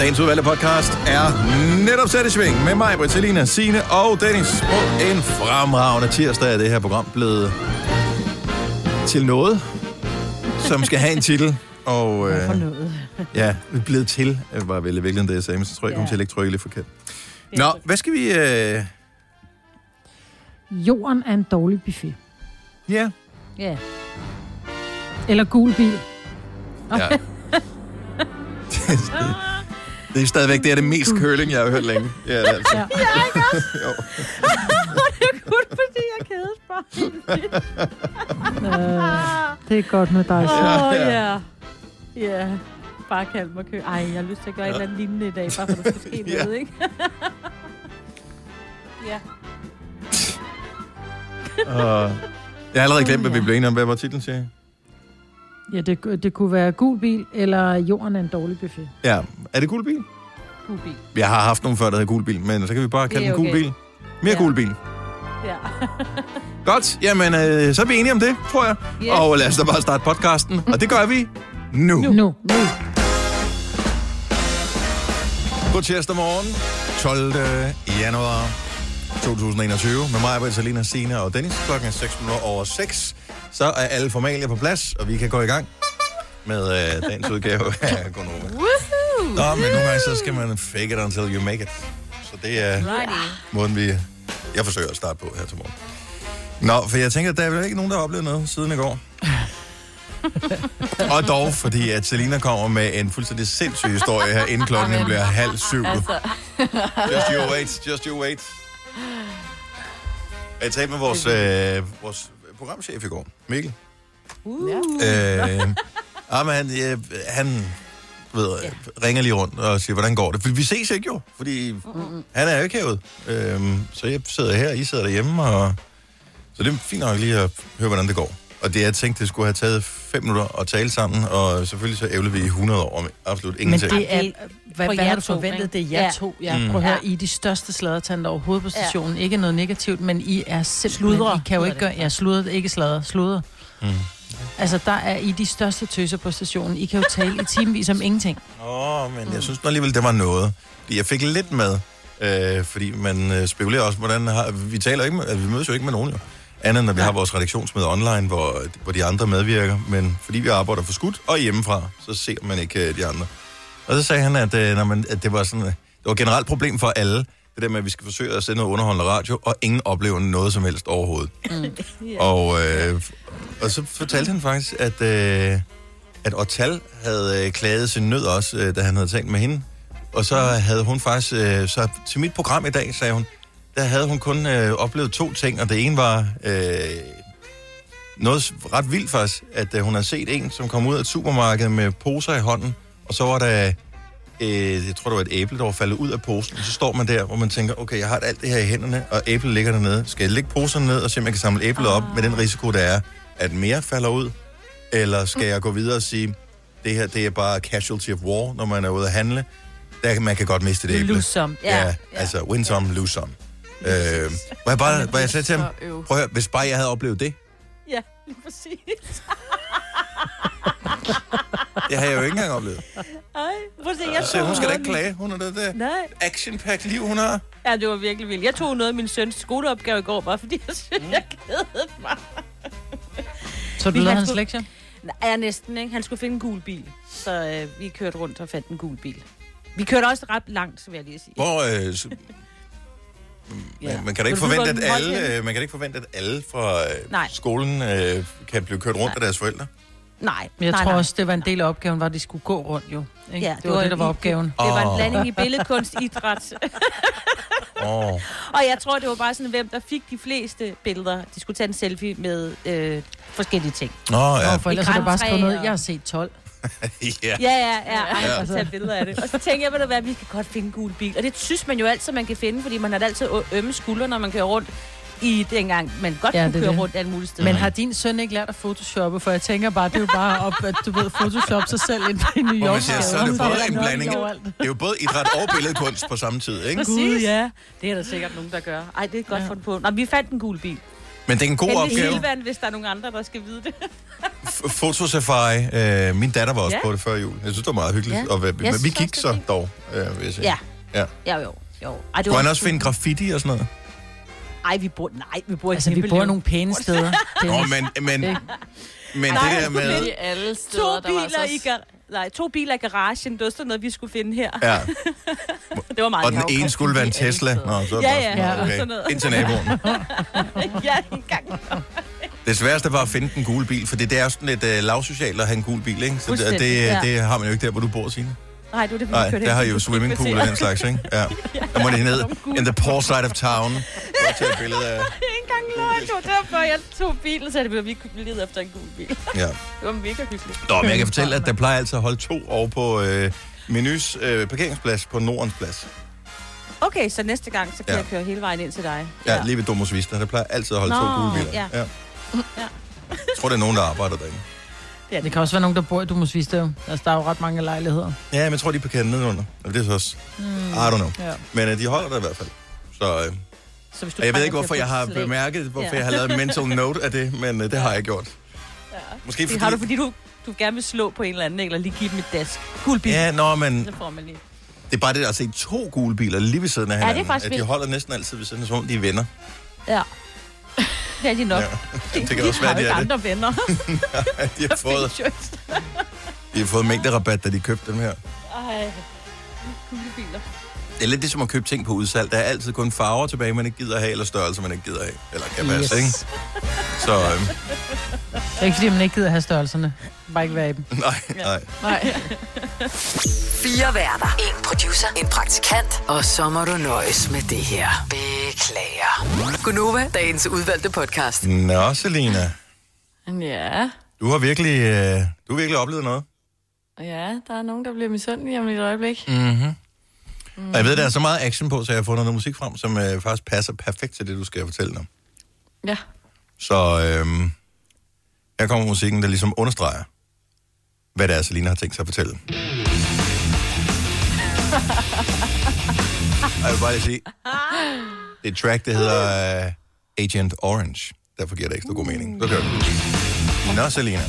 Dagens udvalgte podcast er netop sat i sving med mig, Britalina, Signe og Dennis på en fremragende tirsdag er det her program blevet til noget, som skal have en titel. Og øh, For noget. ja, blevet til, øh, var vel i virkeligheden det, jeg sagde, men så tror jeg, jeg kom Ja. til at lægge trykket lidt forkert. Nå, hvad skal vi... Øh, Jorden er en dårlig buffet. ja, Ja. Eller gul bil. ja. det er stadigvæk det, er det mest curling, jeg har hørt længe. Ja, det er altså. Ja. Jo. Det er kun fordi, jeg kædede mig. Øh, det er godt med dig. Åh, så. oh, ja. ja. Ja. Bare kald mig kø. Ej, jeg har lyst til at gøre ja. et eller andet lignende i dag, bare for der skal ske Ja. noget, ikke? ja. Og jeg har allerede glemt, hvad vi blev enige om. Hvad var titlen, siger jeg? Ja, det, det kunne være gul bil, eller jorden er en dårlig buffet. Ja, er det gul bil? Gul bil. Jeg har haft nogen før, der hedder gul bil, men så kan vi bare kalde den er gul okay. bil. Mere Ja. gul bil. Ja. Godt, jamen øh, så er vi enige om det, tror jeg. Yes. Og lad os da bare starte podcasten. Og det gør vi nu. nu. Nu. nu. God tirsdag morgen, 12. januar 2021. Med mig, Britalina, Sina og Dennis. Klokken er 6 minutter over 6. Så er alle formalier på plads, og vi kan gå i gang med øh, dagens udgave af Gonova. Nå, men nogle gange så skal man fake it until you make it. Så det er Righty. måden, vi, jeg forsøger at starte på her til morgen. Nå, for jeg tænker, der er vel ikke nogen, der har oplevet noget siden i går. og dog, fordi at Selina kommer med en fuldstændig sindssyg historie her, inden klokken bliver halv syv. Altså, Just you wait, just you wait. Jeg talte med vores, øh, vores programchef i går, Mikkel. uh. Øh, ja, men han, øh, han ved, ja. ringer lige rundt og siger, hvordan går det? For vi ses ikke jo, fordi mm-hmm. han er jo ikke herude. Øhm, så jeg sidder her, I sidder derhjemme, og så det er fint nok lige at høre, hvordan det går. Og det, jeg tænkte, det skulle have taget fem minutter at tale sammen, og selvfølgelig så ævler vi i 100 år om absolut Men ingenting. det er, Det- hvad, hvad har du to, forventet? ikke? Det er jer Ja. to. Ja, Mm. prøv at høre, Ja. I er de største sladertanter overhovedet på stationen. Ikke noget negativt, men I er simpelthen... Sludre, I kan jo ikke gøre... Ja, sludre, ikke slader, sludre. Mm. Altså, der er I de største tøser på stationen. I kan jo tale i timevis om ingenting. Åh, oh, men jeg synes alligevel, det var noget. Fordi Jeg fik lidt med, øh, fordi man øh, spekulerer også, hvordan har, vi taler ikke med, altså, vi mødes jo ikke med nogen jo. Andet når vi har vores redaktionsmøde online, hvor, hvor de andre medvirker. Men fordi vi arbejder for skudt og hjemmefra, så ser man ikke øh, de andre. Og så sagde han, at, øh, når man, at det var sådan, øh, det var et generelt problem for alle. Det der med, at vi skal forsøge at sende noget underholdende radio, og ingen oplever noget som helst overhovedet. Og, øh, og så fortalte han faktisk, at, øh, at Otal havde øh, klaget sin nød også, øh, da han havde talt med hende. Og så havde hun faktisk, øh, så til mit program i dag, sagde hun, der havde hun kun øh, oplevet to ting, og det ene var øh, noget ret vildt faktisk, at øh, hun havde set en, som kom ud af et supermarked med poser i hånden, og så var der, øh, jeg tror det var et æble, der var faldet ud af posen, og så står man der, hvor man tænker, okay, jeg har alt det her i hænderne, og æblet ligger dernede. Skal jeg lægge poserne ned og se, om jeg kan samle æblet op med den risiko, der er, at mere falder ud? Eller skal jeg gå videre og sige, det her det er bare casualty of war, når man er ude at handle? Der, man kan godt miste et æble. Lusom. Ja, ja, altså win some, lose some. Øh, hvor jeg bare, hvor jeg sagde til ham, prøv at høre, hvis bare jeg havde oplevet det, Ja, lige præcis. det har jeg jo ikke engang oplevet. Ej, prøv at se, jeg Så tog hun skal da ikke klage, hun er det der min- Nej. action-packed liv, hun har. Ja, det var virkelig vildt. Jeg tog noget af min søns skoleopgave i går, bare fordi jeg synes, jeg kedede mig. Så du lavede hans sgu- lektier? Nej, næsten, ikke? Han skulle finde en gul bil. Så øh, vi kørte rundt og fandt en gul bil. Vi kørte også ret langt, vil jeg lige sige. Hvor, øh, så, Ja. man kan da ikke forvente, at alle, man kan ikke forvente, at alle fra øh, Nej. skolen øh, kan blive kørt rundt Nej. af deres forældre. Nej, Men jeg nej, tror nej. også, det var en del af opgaven, var, at de skulle gå rundt jo. Ikke? Ja, det, var det, der var opgaven. Det var en blanding i billedkunst, idræt. Åh, og jeg tror, det var bare sådan, hvem der fik de fleste billeder. De skulle tage en selfie med øh, forskellige ting. Nå, ja. Nå, for ellers er bare skrevet noget, og- jeg har set 12. ja. Ja, ja, ja. Ej, Ja. jeg får tage billeder af det. Og så tænker jeg, ved du hvad, vi kan godt finde en gul bil. Og det synes man jo altid, man kan finde, fordi man har altid ømme skuldre, når man kører rundt i dengang, man godt Ja, det kunne er køre det. rundt alle mulige steder. Men har din søn ikke lært at photoshoppe? For jeg tænker bare, det er jo bare op, at du ved, photoshop sig selv ind i New Hvor York. man siger, så er det både en blanding. Det er jo både idræt og billedkunst på samme tid, ikke? Gud, ja. Det er der sikkert nogen, der gør. Ej, det er godt ja. fundet på. Nå, vi fandt en gul bil. Men det er en god Heldig opgave. Silvan, hvis der er nogen andre, der skal vide det. Fotosafari. Øh, min datter var også Ja. på det før jul. Jeg synes, det var meget hyggeligt. Ja. Og, men vi synes gik også, det så fint. dog, øh, vil jeg sige. Ja. ja. Ja, jo, jo. Ej, det Kunne han også finde graffiti og sådan noget? Ej, vi bor, nej, vi bor i Altså, vi bor nogle pæne steder. Nå, men, men, men Nej, det der med... Alle steder, To der var biler så... i gar- Nej, to biler i garagen, det var sådan noget, vi skulle finde her. Ja, Det var meget og den ene skulle være en Tesla. Nå, så Ja, ja, ja. okay. Ind til naboen. ja, en gang. Det sværeste var at finde den gule bil, for det, er sådan lidt uh, lavsocialt at have en gul bil, ikke? Så det, det, ja. det har man jo ikke der, hvor du bor, Signe. Nej, det var det, Nej, der hen har I jo swimmingpool og den slags, ikke? Ja. Der må det ned in the poor side of town. At tage et billede af... Engang løgn, det var derfor, jeg tog bilen, så det vi kunne lede efter en gul bil. Ja. Det var mega hyggeligt. Nå, men jeg kan fortælle, at der plejer altså at holde to over på øh, Menus øh, parkeringsplads på Nordens plads. Okay, så næste gang, så kan Ja. jeg køre hele vejen ind til dig. Ja, lige ved Domus Vista. Der plejer altid at holde to Nå, gule biler. ja. ja. Ja. Jeg tror, det er nogen, der arbejder derinde. Det kan også være nogen, der bor i Dumus Vista. jo. Altså, der er jo ret mange lejligheder. Ja, men jeg tror, de er parkeret nedenunder. Det er så også... I don't know. Ja. Men øh, de holder der i hvert fald. Så øh, Så hvis du og jeg ved ikke, hvorfor jeg har slag- bemærket, hvorfor Ja. jeg har lavet en mental note af det, men øh, det har jeg gjort. Måske Det fordi... har du, fordi du, du gerne vil slå på en eller anden, eller lige give dem et dask. Gul bil. Ja, nå, men Så får man lige. det er bare det at se to gule biler lige ved siden af det er hinanden. faktisk at de holder næsten altid ved siden af, som om de er venner. Ja. Det er de nok. Ja. Det kan også de være, har de er ikke det. andre venner. De har fået, de har fået mængderabat, da de købte dem her. Ej, gule biler. Det er lidt ligesom at købe ting på udsalg. Der er altid kun farver tilbage, man ikke gider have, eller størrelser, man ikke gider have. Eller kan passe, Yes. ikke? Så øhm, Det er ikke, fordi man ikke gider have størrelserne. Bare ikke være i dem. nej, nej. Nej. Fire værter. En producer. En praktikant. Og så må du nøjes med det her. Beklager. Gunova, dagens udvalgte podcast. Nå, Selina. Ja, Du har virkelig, øh, du har virkelig oplevet noget. ja, der er nogen, der bliver misundelige om et øjeblik. Mm-hmm. Og jeg ved, der er så meget action på, så jeg har fundet noget musik frem, som øh, faktisk passer perfekt til det, du skal fortælle om. Ja. Så øh, her kommer musikken, der ligesom understreger, hvad det er, Selina har tænkt sig at fortælle. Og jeg vil bare lige sige, det er et track, der hedder uh, Agent Orange. Derfor giver det ekstra god mening. Så kører vi. Nå, Selina.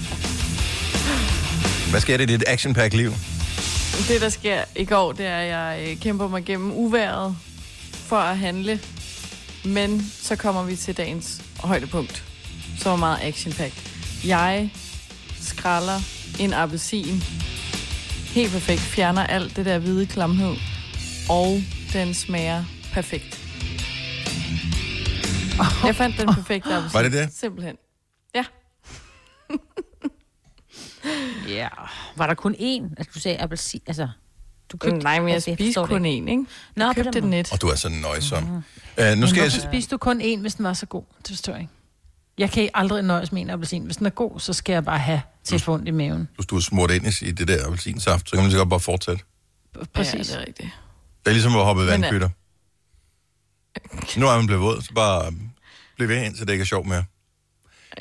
Hvad sker der i dit action liv? Det, der sker i går, det er, at jeg øh, kæmper mig gennem uværet for at handle. Men så kommer vi til dagens højdepunkt, som er meget action -packed. Jeg skralder en appelsin. Helt perfekt. Fjerner alt det der hvide klamhed. Og den smager perfekt. Jeg fandt den perfekte appelsin. Var det det? Simpelthen. Ja. Ja. Var der kun én? Altså, du sagde appelsin. Altså, du købte... Nej, men jeg Altså, spiste kun én, ikke? Nå, Jeg købte den net. Og du er så nøjsom. Mhm. Uh, nu skal Men jeg... hvorfor spiste du kun en, hvis den var så god? Det forstår jeg ikke. Jeg kan aldrig nøjes med en appelsin. Hvis den er god, så skal jeg bare have til få ondt i maven. Hvis du er smurt ind i- det der appelsinsaft, så kan man så godt bare fortsætte. Præcis. Ja, det er rigtigt. Det er ligesom at hoppe i øh, vandpytter. Nu er man blevet våd, så bare bliv ved indtil det ikke er sjovt mere.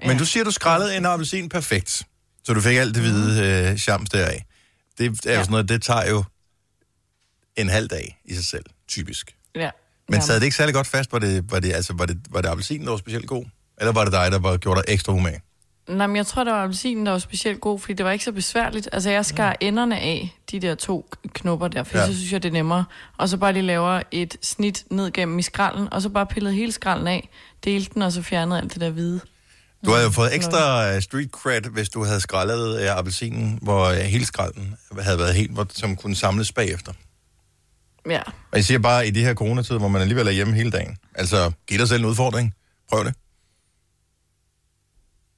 Men du siger, du skrællede en appelsin perfekt. Så du fik alt det hvide øh, chams deraf. Det er jo Ja. sådan noget, det tager jo en halv dag i sig selv, typisk. Ja. Men sad det ikke særlig godt fast? Var det, var det, altså, var det, var det appelsinen, der var specielt god? Eller var det dig, der bare gjorde dig ekstra umage? Nej, men jeg tror, det var appelsinen, der var specielt god, fordi det var ikke så besværligt. Altså, jeg skar enderne af de der to knopper der, for ja. så synes jeg, det er nemmere. Og så bare lige laver et snit ned gennem i skralden, og så bare pillede hele skralden af, delte den, og så fjernede alt det der hvide. Du havde jo fået ekstra øh, street cred, hvis du havde skrællet øh, appelsinen, hvor øh, hele skralden havde været helt, hvor, som kunne samles bagefter. Ja. Og jeg siger bare, i de her coronatider, hvor man alligevel er hjemme hele dagen. Altså, giv dig selv en udfordring. Prøv det.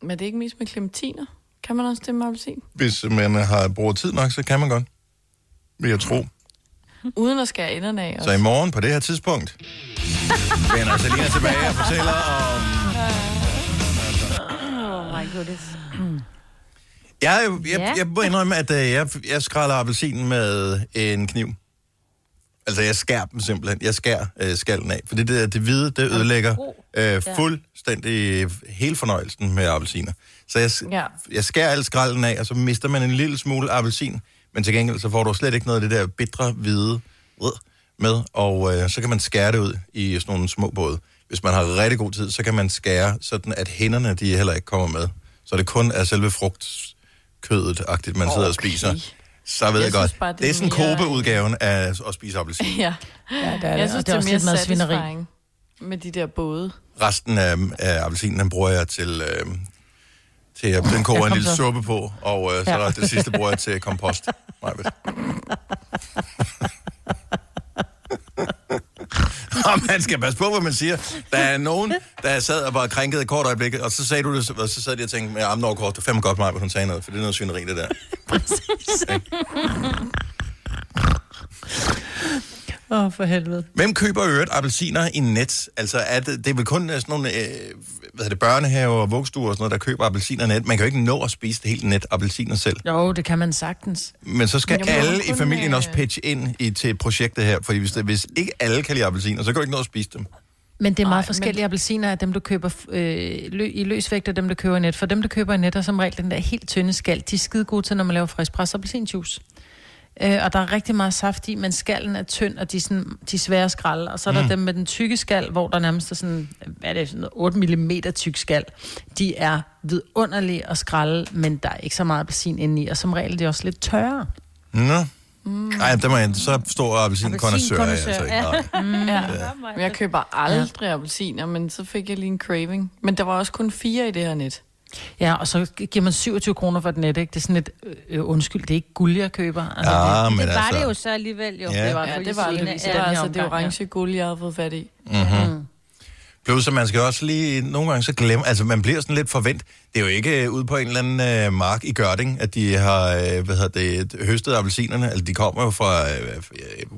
Men det er ikke mest med clementiner. Kan man også det med appelsin? Hvis man har brugt tid nok, så kan man godt. Vil jeg tro. Uden at skære enderne af Så også. i morgen på det her tidspunkt vender Selina tilbage og fortæller om... Oh my goodness. Jeg, jeg, Ja. jeg må indrømme, at øh, jeg, jeg skræller appelsinen med en kniv. Altså, jeg skærer dem simpelthen. Jeg skærer øh, skallen af. For det, der, det hvide, det ødelægger god. øh, fuldstændig hele fornøjelsen med appelsiner. Så jeg, Ja. jeg skærer al skralden af, og så mister man en lille smule appelsin. Men til gengæld, så får du slet ikke noget af det der bitre, hvide rød med. Og øh, så kan man skære det ud i sådan nogle små både. Hvis man har rigtig god tid, så kan man skære sådan, at hænderne de heller ikke kommer med. Så det kun er selve frugtkødet-agtigt, man sidder og spiser, så ved jeg, Jeg godt. bare, det, det er sådan mere- Kobe-udgaven af at spise appelsin. Ja, Ja, det er det. jeg synes, og det er, også mere satisfying med de der både. Resten af, af appelsinen, den bruger jeg til... Øh, til at den koger en lille så. suppe på, og øh, så Ja. er der det sidste bruger jeg til kompost. Majbet. Og man skal passe på, hvad man siger. Der er nogen, der sad og var krænket et kort øjeblik, og så sagde du det, og så sad de og tænkte, med armen over kort, det er fandme godt mig, hun sagde noget, for det er noget svineri, det der. Åh, oh, for helvede. Hvem køber øvrigt appelsiner i net? Altså, er det, det er vel kun øh, sådan nogle øh, hvad hedder det, børnehaver og vugstuer og sådan noget, der køber appelsiner net. Man kan jo ikke nå at spise det helt net appelsiner selv. Jo, det kan man sagtens. Men så skal Men alle i familien øh, også pitche ind i, til projektet her, fordi hvis, det, hvis ikke alle kan lide appelsiner, så kan du ikke nå at spise dem. Men det er meget Nej, forskellige men- appelsiner af dem, du køber øh, lø, i løsvægt, og dem, du køber i net. For dem, du køber i net, er som regel den der helt tynde skal. De er skide gode til, når man laver frisk pres appelsinjuice. Øh, og der er rigtig meget saft i, men skallen er tynd, og de er, sådan, de er svære at skralde. Og så er der dem med den tykke skal, hvor der nærmest er sådan, hvad er det, sådan 8 mm tyk skal. De er vidunderlige at skralde, men der er ikke så meget appelsin inde i, og som regel er de også lidt tørre. Nå. Nej, der må jeg, så stor appelsinkondensør er jeg altså ikke. Nej. Ja. Men jeg køber aldrig appelsiner, men så fik jeg lige en craving. Men der var også kun fire i det her net. Ja, og så giver man 27 kroner for et net, ikke? Det er sådan lidt, øh, øh, undskyld, det er ikke guld, jeg køber. Altså, Ja, det, men det var altså... det jo så alligevel, jo. Ja. Det var, Ja, det var det. Ja. Det var altså det orange guld, jeg havde fået fat i. Plus, at man skal også lige nogle gange så glemme, altså man bliver sådan lidt forvent. Det er jo ikke øh, ude på en eller anden øh, mark i Gørding, at de har, øh, hvad hedder det, høstet appelsinerne. Altså de kommer jo fra, øh,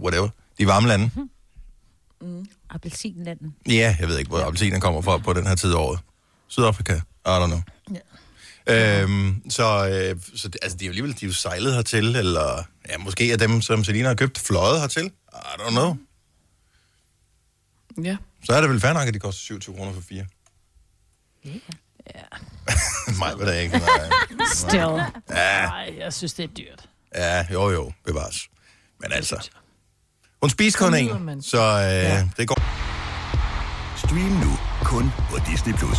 whatever, de varme lande. Appelsinlanden. Ja, jeg ved ikke, hvor appelsinerne kommer fra på den her tid af året. Sydafrika, I don't know. Øhm, så øh, så det, altså, de er jo alligevel de er jo sejlet hertil, eller ja, måske er dem, som Selina har købt, fløjet hertil. I don't know. Ja. Så er det vel fair nok, at de koster 27 kroner for fire. Ja. Nej, hvad der ikke. Nej. Still. Ja, Nej, jeg synes, det er dyrt. ja, jo jo, bevares. Men altså, hun spiser kun en, så øh, ja. det går. Stream nu kun på Disney+. Plus.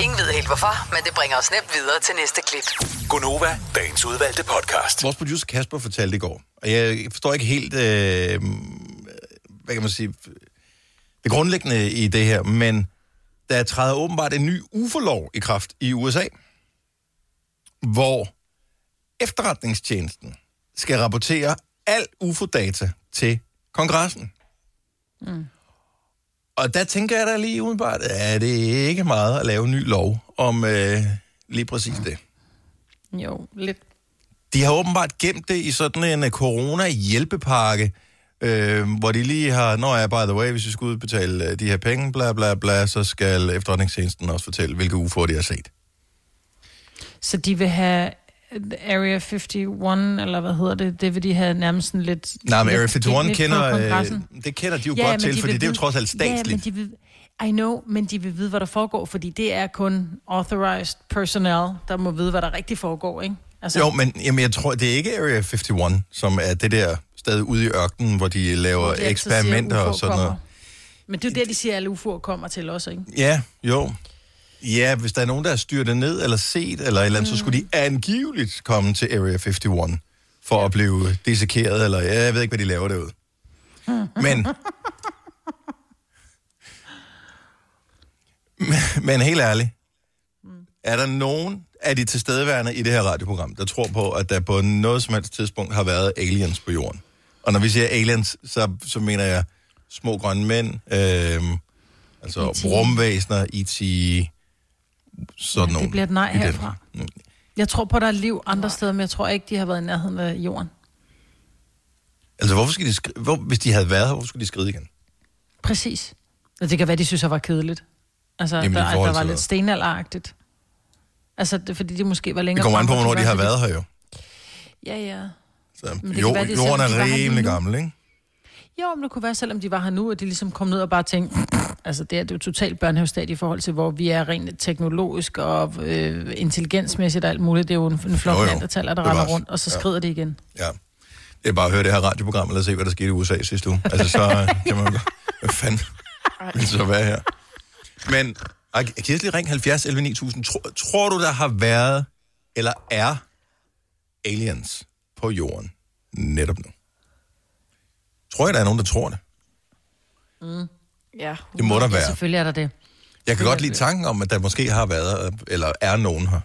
Ingen ved helt hvorfor, men det bringer os nemt videre til næste klip. Gunova, dagens udvalgte podcast. Vores producer Kasper fortalte i går, og jeg forstår ikke helt, øh, hvad kan man sige, det grundlæggende i det her, men der træder åbenbart en ny UFO-lov i kraft i USA, hvor efterretningstjenesten skal rapportere al UFO-data til kongressen. Mm. Og der tænker jeg da lige udenbart, at det ikke meget at lave en ny lov om øh, lige præcis det. Jo, lidt. De har åbenbart gemt det i sådan en øh, corona-hjælpepakke, øh, hvor de lige har, når jeg by the way, hvis vi skal udbetale øh, de her penge, bla bla bla, så skal efterretningstjenesten også fortælle, hvilke UFO'er de har set. Så de vil have Area 51, eller hvad hedder det, det vil de have nærmest sådan lidt... Nej, men Area lidt 51 tilgængeligt kender, øh, det kender de jo Ja, godt til, de fordi vil det er jo vide- trods alt Ja, men statsligt. de vil, I know, men de vil vide, hvad der foregår, fordi det er kun authorized personnel, der må vide, hvad der rigtig foregår, ikke? Altså, Jo, men jamen, jeg tror, det er ikke Area 51, som er det der sted ude i ørkenen, hvor de laver hvor de siger, eksperimenter og sådan noget. kommer. Men det er jo der, de siger, at alle UFO'er kommer til os, ikke? Ja, jo. Ja, hvis der er nogen, der er styrtet ned eller set, eller et eller andet, mm. så skulle de angiveligt komme til Area 51 for at blive dissekeret, eller ja, jeg ved ikke, hvad de laver derude. Men... Men helt ærligt, er der nogen af de tilstedeværende i det her radioprogram, der tror på, at der på noget som helst tidspunkt har været aliens på jorden? Og når vi siger aliens, så, så mener jeg små grønne mænd, øh, altså E.T.. rumvæsener, E.T., sådan Ja, nogle. det bliver et nej i den- herfra. Jeg tror på, at der er liv andre steder, men jeg tror ikke, de har været i nærheden af jorden. Altså, hvorfor skal de skri- hvor, hvis de havde været her, hvorfor skulle de skride igen? Præcis. Og det kan være, de synes, jeg var kedeligt. Altså, Jamen, der, at der var lidt stenalderagtigt. Altså, det, fordi de måske var Det længere kommer an på, hvornår de har været her jo. Ja, ja. Så, Men det jo, være, det jorden de var er rimelig gammel, ikke? Jo, men det kunne være, selvom de var her nu, at de ligesom kom ned og bare tænkte, altså det er, det er jo totalt børnehavestadie i forhold til, hvor vi er rent teknologisk og øh, intelligensmæssigt og alt muligt. Det er jo en, en flok neandertaler, der render rundt, og så Ja. skrider de igen. Ja. Det er bare at høre det her radioprogram, eller se, hvad der skete i USA sidste uge. Altså, så øh, kan man jo... Hvad fanden vil så være her? Men, jeg lige ringe 70 11 9000? Tror, tror du, der har været, eller er aliens på jorden netop nu? Tror jeg, der er nogen, der tror det? Mm. Ja. Det må der Ja, være. selvfølgelig er der det. Jeg kan godt lide tanken om, at der måske har været, eller er nogen her.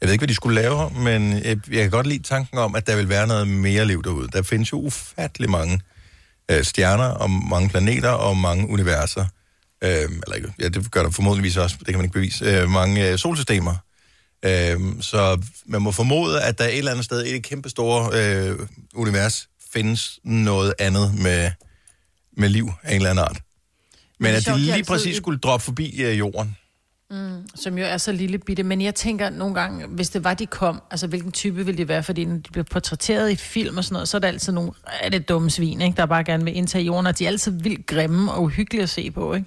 Jeg ved ikke, hvad de skulle lave men jeg, jeg kan godt lide tanken om, at der vil være noget mere liv derude. Der findes jo ufattelig mange øh, stjerner, og mange planeter, og mange universer. Øh, eller ikke, ja, det gør der formodentligvis også, det kan man ikke bevise. Øh, mange øh, solsystemer. Øh, så man må formode, at der et eller andet sted i det kæmpe store øh, univers findes noget andet med, med liv af en eller anden art. Men det er at sjovt, de lige altid- præcis skulle droppe forbi øh, jorden. Mm, som jo er så lille bitte. Men jeg tænker nogle gange, hvis det var, de kom, altså hvilken type ville de være? Fordi når de bliver portrætteret i film og sådan noget, så er der altid nogle rigtig dumme svin, ikke? der bare gerne vil indtage jorden, og de er altid vildt grimme og uhyggelige at se på. Ikke?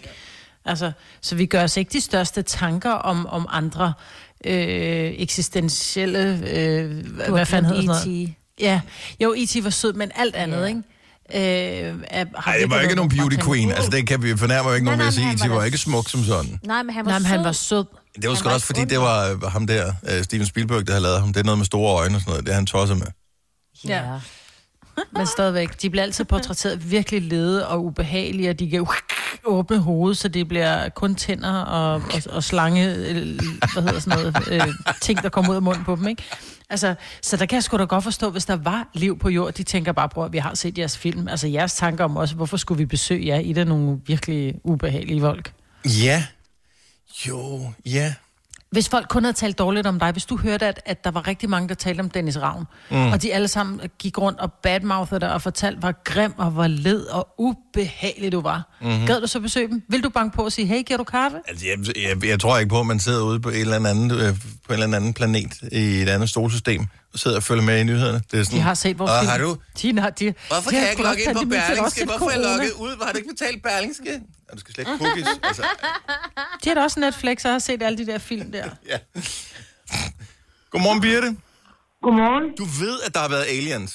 Altså, så vi gør os ikke de største tanker om, om andre øh, eksistentielle... Øh, hvad, fanden hedder glemt sådan noget? E.T.. Ja, jo, E.T. var sød, men alt andet, yeah. ikke? Øh, er, Nej, det var ikke nogen beauty queen. Altså, det kan vi fornærme jo ikke Nej, nogen ved at sige. De var ikke smuk som sådan. Nej, men han var Nej, men sød. han var sød. Det var sgu også, fordi det var øh, ham der, øh, Steven Spielberg, der havde lavet ham. Det er noget med store øjne og sådan noget. Det er han tosset med. Ja. Men stadigvæk, de bliver altid portrætteret virkelig lede og ubehagelige, og de kan åbne hovedet, så det bliver kun tænder og, og, og slange, øh, hvad hedder sådan noget, øh, ting, der kommer ud af munden på dem, ikke? Altså, så der kan jeg sgu da godt forstå, hvis der var liv på jord, de tænker bare, bror, vi har set jeres film. Altså jeres tanker om også, hvorfor skulle vi besøge jer? I der nogle virkelig ubehagelige folk. Ja. Jo, ja. Hvis folk kun havde talt dårligt om dig, hvis du hørte, at, at der var rigtig mange, der talte om Dennis Ravn, Mm. og de alle sammen gik rundt og badmouthede dig og fortalte, hvor grim og hvor led og ubehagelig du var. Mhm. Mm-hmm. Gad du så besøge dem? Vil du banke på og sige, hey, giver du kaffe? Altså, jeg, jeg, jeg tror ikke på, at man sidder ude på en eller anden, øh, på en eller anden planet i et andet stolsystem og sidder og følger med i nyhederne. Det er sådan, De har set vores "Åh, film. har du? De, de, Hvorfor de kan jeg ikke logge ind på Berlingske? Hvorfor er jeg logget ud? Har du ikke betalt Berlingske? Og du skal slet ikke cookies. Altså, De har da også Netflix og har set alle de der film der. ja. Godmorgen, Birte. Godmorgen. Du ved, at der har været aliens.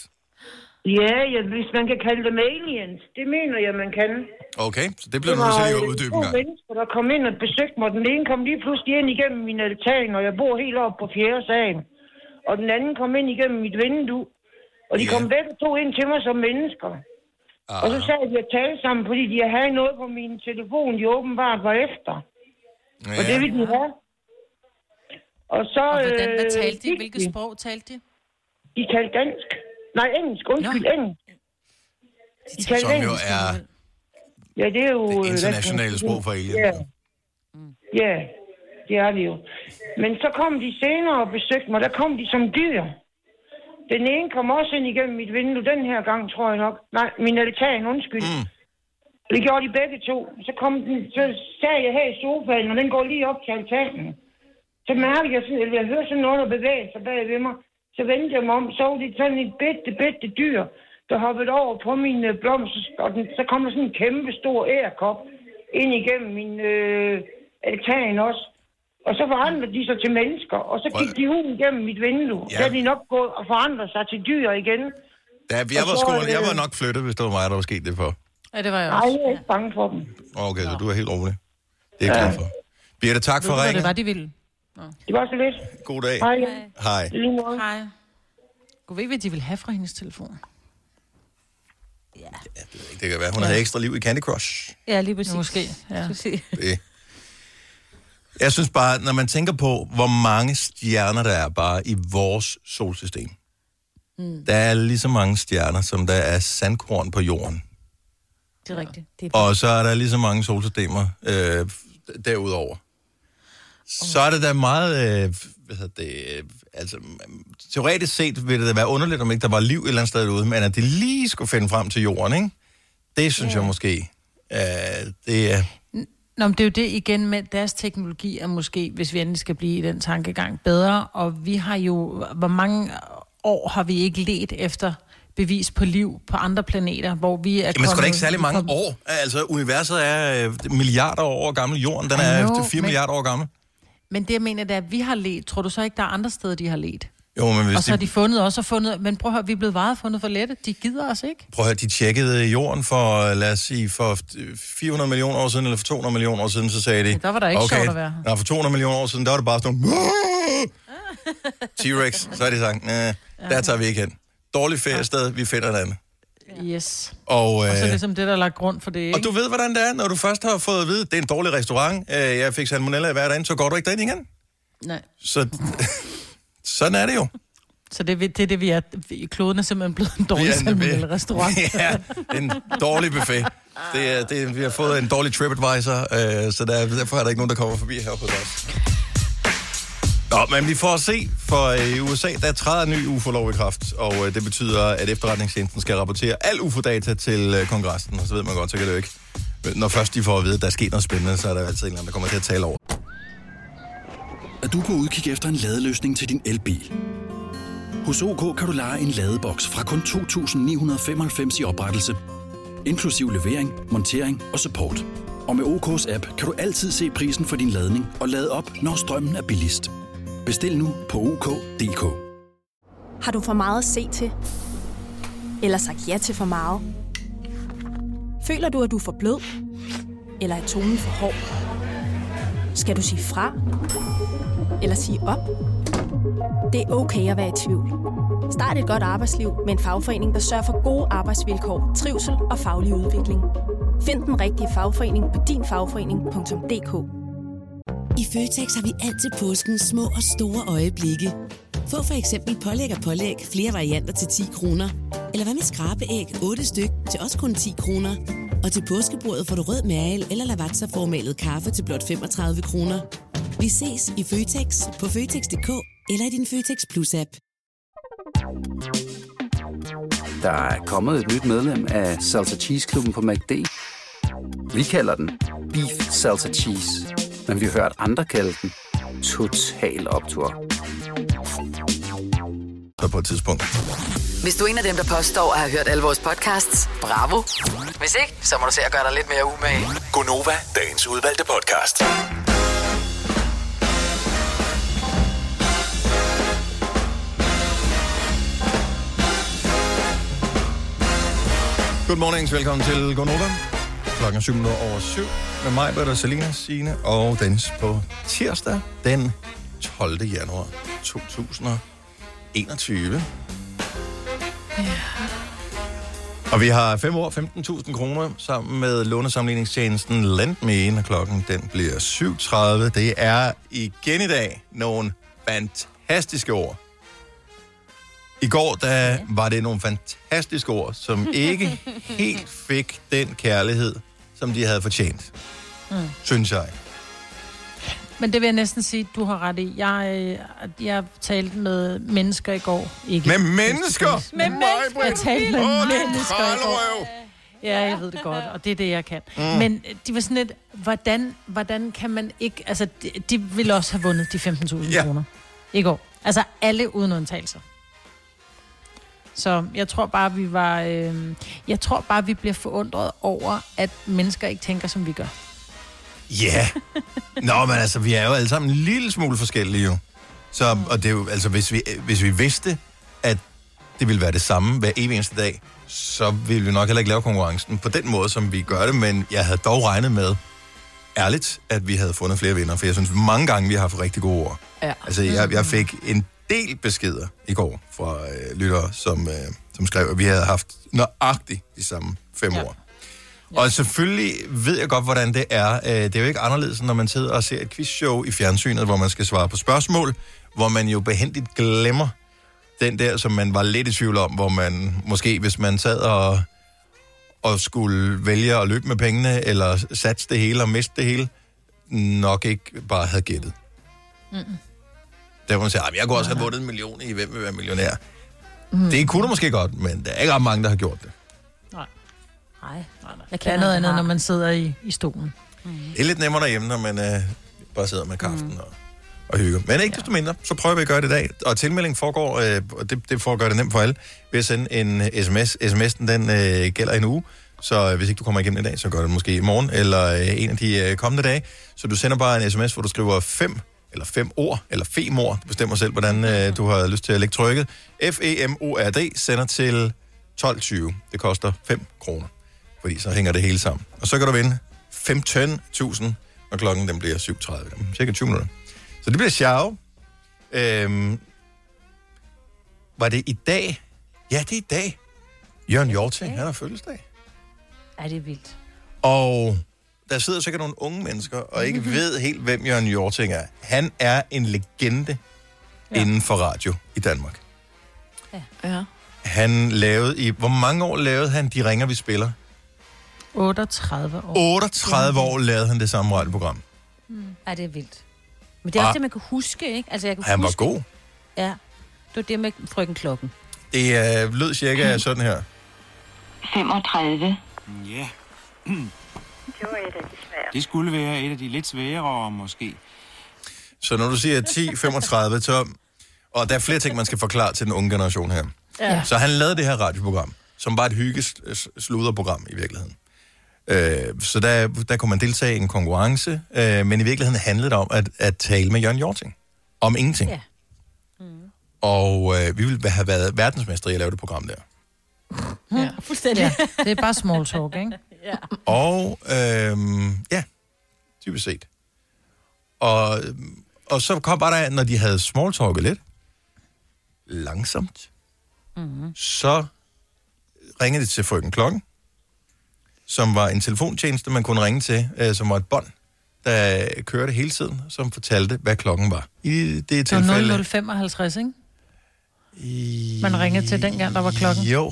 Ja, ja, hvis man kan kalde dem aliens. Det mener jeg, man kan. Okay, så det bliver du nødt til lige at uddybe en to gang. mennesker, der kom ind og besøgte mig. Den ene kom lige pludselig ind igennem min altan, og jeg bor helt oppe på fjerde sal. Og den anden kom ind igennem mit vindue. Og de Ja. kom begge to ind til mig som mennesker. Og så sagde de at tale sammen, fordi de havde noget på min telefon, de åbenbart var efter. Og det ville de have. Og så... Og hvordan, hvad øh, talte de? Hvilket sprog talte de? De talte dansk. Nej, engelsk. Undskyld, engelsk. De talte Som jo engelsk. er Ja, det er jo... det internationale sprog for aliens. Ja. ja, det er det jo. Men så kom de senere og besøgte mig. Der kom de som dyr. Den ene kom også ind igennem mit vindue den her gang, tror jeg nok. Nej, min altan, undskyld. Mm. Det gjorde de begge to. Så, kom den, så sad jeg her i sofaen, og den går lige op til altanen. Så mærkede jeg sådan, eller jeg hørte sådan noget, der bevægede sig bag ved mig. Så vendte jeg mig om, så var det sådan et bitte, bitte dyr, der hoppede over på min øh, blomster, og den, så kom der sådan en kæmpe stor ærekop ind igennem min øh, altan også. Og så forandrede de sig til mennesker, og så gik de ud igennem mit vindue. Ja. Så er de nok gået og forandret sig til dyr igen. Ja, jeg, var øh, jeg var nok flyttet, hvis det var mig, der var sket det for. Ja, det var jeg Nej, også. jeg er ikke bange for dem. Okay, så du er helt rolig. Det er jeg glad for. Birte, tak for du, ringen. det var, de ville? Det var så lidt. God dag. Hej. Hej. Hej. Gud ved, hvad de vil have fra hendes telefon. Det kan være, hun har ekstra liv i Candy Crush. Ja, lige præcis. Måske, ja. Det. Jeg synes bare, når man tænker på, hvor mange stjerner der er bare i vores solsystem. Mm. Der er lige så mange stjerner, som der er sandkorn på jorden. Det er rigtigt. Det er Og så er der lige så mange solsystemer øh, derudover. Så er det da meget, øh, hvad hedder det, øh, altså teoretisk set ville det da være underligt, om ikke der var liv et eller andet sted derude, men at det lige skulle finde frem til jorden, ikke? Det synes jeg måske, øh, det er, Nå, men det er jo det igen med, deres teknologi er måske, hvis vi endelig skal blive i den tankegang, bedre. Og vi har jo, hvor mange år har vi ikke let efter bevis på liv på andre planeter, hvor vi er Jamen, sgu da ikke særlig mange år. Altså, universet er øh, milliarder år gammel. Jorden, den er know, 4 men- milliarder år gammel. Men det, jeg mener, det er, at vi har let. Tror du så ikke, der er andre steder, de har let? Jo, men hvis og så har de, de fundet også og fundet... Men prøv at høre, vi er blevet varet fundet for lette. De gider os ikke. prøv at høre, de tjekkede jorden for, øh, lad os sige, for 400 millioner år siden, eller for 200 millioner år siden, så sagde de... Ja, der var der ikke sjovt at være. Nej, for 200 millioner år siden, der var det bare sådan nogle... T-Rex, så er de sagt, nej, der tager vi ikke hen. Dårlig feriested, vi finder et andet. Yes. Og, Og så øh, ligesom det, der er lagt grund for det, ikke? og du ved, hvordan det er, når du først har fået at vide, det er en dårlig restaurant, øh, jeg fik salmonella i hverdagen, så går du ikke derind igen. Nej. Så sådan er det jo. Så det, er- det er det, vi er. Kloden er simpelthen blevet en dårlig Vi er en- restaurant. ja, en dårlig buffet. Det er, det er, vi har fået en dårlig TripAdvisor, øh, så der, derfor er der ikke nogen, der kommer forbi her hos os. Nå, men vi får at se, for i USA, der træder en ny UFO-lov i kraft, og øh, det betyder, at efterretningstjenesten skal rapportere al UFO-data til øh, kongressen, og så ved man godt, så kan det jo ikke. Når først de får at vide, at der er sket noget spændende, så er der altid en eller anden, der kommer til at tale over. Du på udkig efter en ladeløsning til din elbil? Hos OK kan du lege en ladeboks fra kun 2.995 i oprettelse, inklusiv levering, montering og support. Og med OK's app kan du altid se prisen for din ladning og lade op, når strømmen er billigst. Bestil nu på OK.dk. Har du for meget at se til? Eller sagt ja til for meget? Føler du, at du er for blød? Eller er tonen for hård? Skal du sige fra? Eller sige op? Det er okay at være i tvivl. Start et godt arbejdsliv med en fagforening, der sørger for gode arbejdsvilkår, trivsel og faglig udvikling. Find den rigtige fagforening på dinfagforening.dk. I Føtex har vi altid påsken små og store øjeblikke. Få for eksempel pålæg og pålæg flere varianter til 10 kroner. Eller hvad med skrabeæg 8 styk til også kun 10 kroner. Og til påskebordet får du rød mal eller lavatserformalet kaffe til blot 35 kroner. Vi ses i Føtex på Føtex.dk eller i din Føtex Plus-app. Der er kommet et nyt medlem af Salsa Cheese Klubben på MACD. Vi kalder den Beef Salsa Cheese, men vi har hørt andre kalde den Total Optor. På et tidspunkt. Hvis du er en af dem, der påstår at have hørt alle vores podcasts, bravo. Hvis ikke, så må du se at gøre dig lidt mere umage. Gonova, dagens udvalgte podcast. Good morning, velkommen til Gonova. Klokken er 7 over 7 med mig, Britta, Selina, Signe og Dennis på tirsdag den 12. januar 2021. Og vi har 5 år, 15.000 kroner sammen med lånesamligningstjenesten LendMe, når klokken den bliver 7.30. Det er igen i dag nogle fantastiske ord. I går, der var det nogle fantastiske ord, som ikke helt fik den kærlighed, som de havde fortjent, Mm. synes jeg. Men det vil jeg næsten sige, du har ret i. Jeg, øh, jeg talte med mennesker i går. Ikke Med mennesker? Med mennesker? Jeg talte med din mennesker i går. Ja, jeg ved det godt, og det er det, jeg kan. Mm. Men de var sådan lidt, hvordan, hvordan kan man ikke... Altså, de, de ville også have vundet de 15.000 Ja. ja. kroner i går. Altså, alle uden undtagelser. Så jeg tror bare, vi var... Øh, jeg tror bare, vi bliver forundret over, at mennesker ikke tænker, som vi gør. Ja. Nå, men altså, vi er jo alle sammen en lille smule forskellige jo. Så, og det er jo, altså, hvis vi, hvis vi vidste, at det ville være det samme hver evig eneste dag, så ville vi nok heller ikke lave konkurrencen på den måde, som vi gør det, men jeg havde dog regnet med, ærligt, at vi havde fundet flere vinder, for jeg synes mange gange, vi har haft rigtig gode ord. Ja. Altså, jeg, jeg fik en del beskeder i går fra øh, lyttere, som, øh, som skrev, at vi havde haft nøjagtigt de samme fem ja. ord. Og selvfølgelig ved jeg godt, hvordan det er. Øh, Det er jo ikke anderledes, når man sidder og ser et quizshow i fjernsynet, hvor man skal svare på spørgsmål, hvor man jo behendigt glemmer den der, som man var lidt i tvivl om, hvor man måske, hvis man sad og, og skulle vælge at løbe med pengene, eller satse det hele og miste det hele, nok ikke bare havde gættet. Mm. Der hvor man siger, "Ej, men jeg kunne også have vundet en million i Hvem vil være millionær? Mm. Det kunne du måske godt, men der er ikke ret mange, der har gjort det. Nej. Nej. Jeg kan noget andet, når man sidder i, i stolen. Det er lidt nemmere derhjemme, når man øh, bare sidder med kaften mm. og, og hygger. Men ikke desto mindre, så prøver vi at gøre det i dag. Og tilmeldingen foregår, øh, og det, det får at gøre det nemt for alle, ved at sende en sms. SMS'en, den øh, gælder en uge. Så øh, hvis ikke du kommer igennem i dag, så gør det måske i morgen, eller øh, en af de øh, kommende dage. Så du sender bare en sms, hvor du skriver fem eller fem ord, eller fem ord. Du bestemmer selv, hvordan øh, du har lyst til at lægge trykket. F-E-M-O-R-D sender til 12.20. Det koster 5 kroner, fordi så hænger det hele sammen. Og så kan du vinde 15.000, når klokken den bliver 7.30. Om Cirka 20 minutter. Så det bliver sjov. Øhm, var det i dag? Ja, det er i dag. Jørgen Jorting, han har fødselsdag. Er det er vildt. Og der sidder sikkert nogle unge mennesker, og ikke ved helt, hvem Jørgen Jorting er. Han er en legende ja. inden for radio i Danmark. Ja. Han lavede i... Hvor mange år lavede han De Ringer, Vi Spiller? 38 år. 38 år lavede han det samme radioprogram. Er det er vildt. Men det er også Ah. det, man kan huske, ikke? Altså, jeg kan Han var huske, god. Ja. Det var det med frøken klokken. Det øh, lød cirka sådan her. 35. Ja. Det skulle være et af de lidt sværere, måske. Så når du siger 10, 35, så... Og der er flere ting, man skal forklare til den unge generation her. Ja. Så han lavede det her radioprogram, som var et hyggesluderprogram i virkeligheden. Øh, så der, der kunne man deltage i en konkurrence, øh, men i virkeligheden handlede det om at, at tale med Jørgen Jorting. Om ingenting. Ja. Og øh, vi ville have været verdensmester i at lave det program der. Ja, fuldstændig. Ja, det er bare small talk, ikke? Ja. Og øh, ja, typisk set. Og, og så kom bare der, når de havde smalltalket lidt, langsomt, Mm-hmm. så ringede de til frøken Klokken, som var en telefontjeneste, man kunne ringe til, øh, som var et bånd, der kørte hele tiden, som fortalte, hvad klokken var. I det Det tilfælde... var 0055, ikke? Man ringede til dengang, der var klokken. Jo.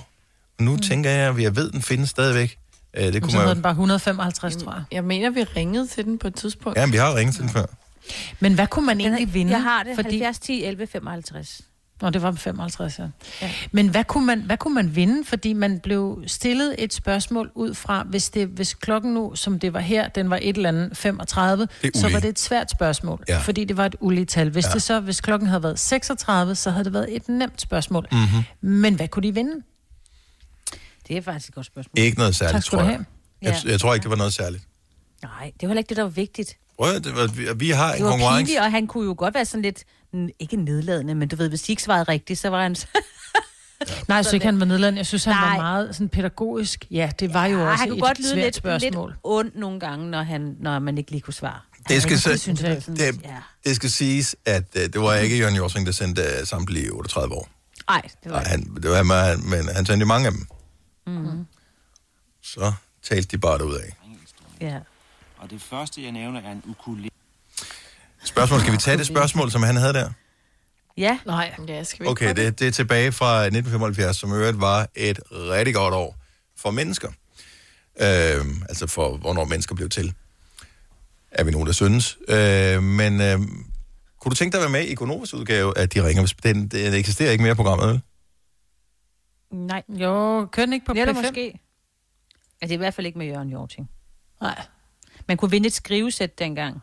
Og nu mm. tænker jeg, at jeg ved, den findes stadigvæk. Øh, det kunne så hedder man den bare 155, tror jeg. Jeg mener, vi ringede til den på et tidspunkt. Ja, men vi har ringet til den før. Men hvad kunne man egentlig vinde? Jeg har det. Fordi- 70, 10, 11, 55. Nå, det var 55, ja. ja. Men hvad kunne, man, hvad kunne man vinde? Fordi man blev stillet et spørgsmål ud fra, hvis, det, hvis klokken nu, som det var her, den var et eller andet 35, Det er så var det et svært spørgsmål, Ja. fordi det var et ulige tal. Hvis, Ja. det så, hvis klokken havde været 36, så havde det været et nemt spørgsmål. Mhm. Men hvad kunne de vinde? Det er faktisk et godt spørgsmål. Ikke noget særligt, tror jeg. Ja. jeg tror ikke, det var noget særligt. Nej, det var heller ikke det, der var vigtigt. Prøv, at- det var, vi, vi har en Det var konkurrence. pinligt, og han kunne jo godt være sådan lidt, mm, ikke nedladende, men du ved, hvis de ikke svarede rigtigt, så var han... Nej, jeg synes ikke, han var nedladende. Jeg synes, han Nej. var meget sådan pædagogisk. Ja, det var jo Ja, også han kunne et godt lyde svært lidt, spørgsmål. lidt ond nogle gange, når, han, når man ikke lige kunne svare. Det skal, det så, synes ikke. det, det skal siges, at uh, det var ikke Jørgen Jorsing, der sendte uh, samtlige i 38 år. Nej, det var Nej, han, det var, men han sendte mange af dem. Mm. Så talte de bare ud af. Ja. Og det første, jeg nævner, er en ukulele. Spørgsmål, skal vi tage det spørgsmål, som han havde der? Ja. Nej. Ja, skal vi Okay, det, det er tilbage fra 1975, som i øvrigt var et rigtig godt år for mennesker. Øhm, altså for, hvornår mennesker blev til. Er vi nogen, der synes. Øh, men øh, kunne du tænke dig at være med i Gonovas udgave af De Ringer? Den, den eksisterer ikke mere programmet, vel? Nej. Jo, kør den ikke på det er der P5? måske. Ja, det er i hvert fald ikke med Jørgen Jorting. Nej. Man kunne vinde et skrivesæt dengang.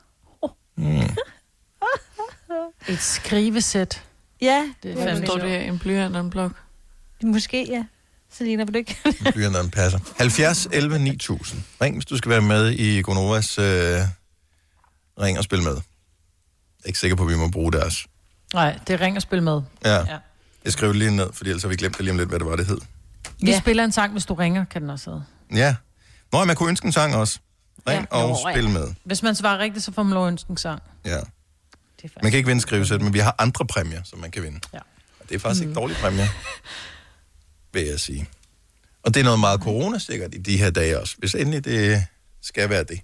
Mm. Et skrivesæt. Ja, Det er fandme står det? En blyant og en blok? Måske, ja. Selina, vil du ikke? Blyanteren passer. 70 11 9000. Ring, hvis du skal være med i Gonovas øh, ring og spil med. Jeg er ikke sikker på, at vi må bruge deres. Nej, det er ring og spil med. Ja. Ja. Jeg skriver det lige ned, fordi ellers har vi glemt det lige om lidt, hvad det var, det hed. Vi ja. spiller en sang, hvis du ringer, kan den også hedde. Ja. Nå, man kunne ønske en sang også. Ring ja. og Nå, ja. spil med. Hvis man svarer rigtigt, så får man lov at ønske en sang. Ja. Man kan ikke vinde skrivesæt, men vi har andre præmier, som man kan vinde. Ja. Og det er faktisk mm. ikke dårlige præmier, vil jeg sige. Og det er noget meget coronasikkert i de her dage også, hvis endelig det skal være det.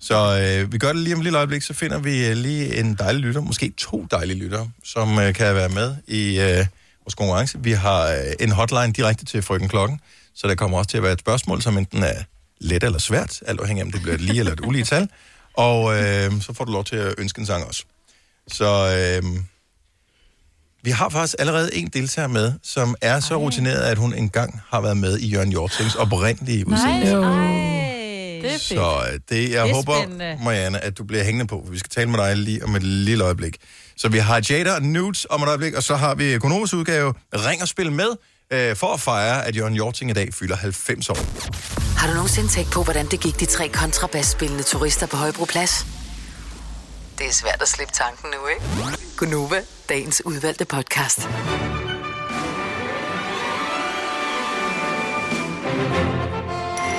Så øh, vi gør det lige om et lille øjeblik, så finder vi øh, lige en dejlig lytter, måske to dejlige lytter, som øh, kan være med i øh, vores konkurrence. Vi har øh, en hotline direkte til frøken klokken, så der kommer også til at være et spørgsmål, som enten er let eller svært, alt afhængig af, om det bliver et lige eller et ulige tal. Og øh, så får du lov til at ønske en sang også. Så øh, vi har faktisk allerede en deltager med, som er så rutineret, at hun engang har været med i Jørgen Hjortings oprindelige udsendelse. Det er fedt. Så øh, det, jeg Det er håber, spændende. Marianne, at du bliver hængende på, for vi skal tale med dig lige om et lille øjeblik. Så vi har Jada og Nudes om et øjeblik, og så har vi økonomisk udgave Ring og Spil med, øh, for at fejre, at Jørgen Hjorting i dag fylder 90 år. Har du nogensinde tænkt på, hvordan det gik de tre kontrabasspillende turister på Højbroplads? Det er svært at slippe tanken nu, ikke? Gunova, dagens udvalgte podcast.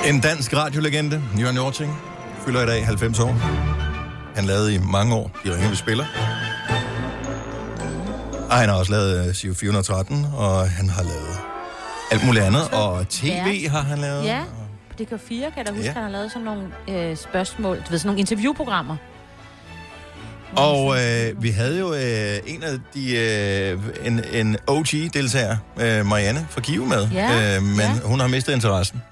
En dansk radiolegende, Jørgen Hjorting, fylder i dag 90 år. Han lavede i mange år De Ringer, vi spiller. Og han har også lavet øh, Sio 413, og han har lavet alt muligt andet. Og tv har han lavet. Ja, på DK4 kan jeg da huske, ja. han har lavet sådan nogle øh, spørgsmål, du ved, sådan nogle interviewprogrammer. Og øh, vi havde jo øh, en af de, øh, en, en OG-deltager, øh, Marianne fra Give med, Ja, øh, men ja. hun har mistet interessen.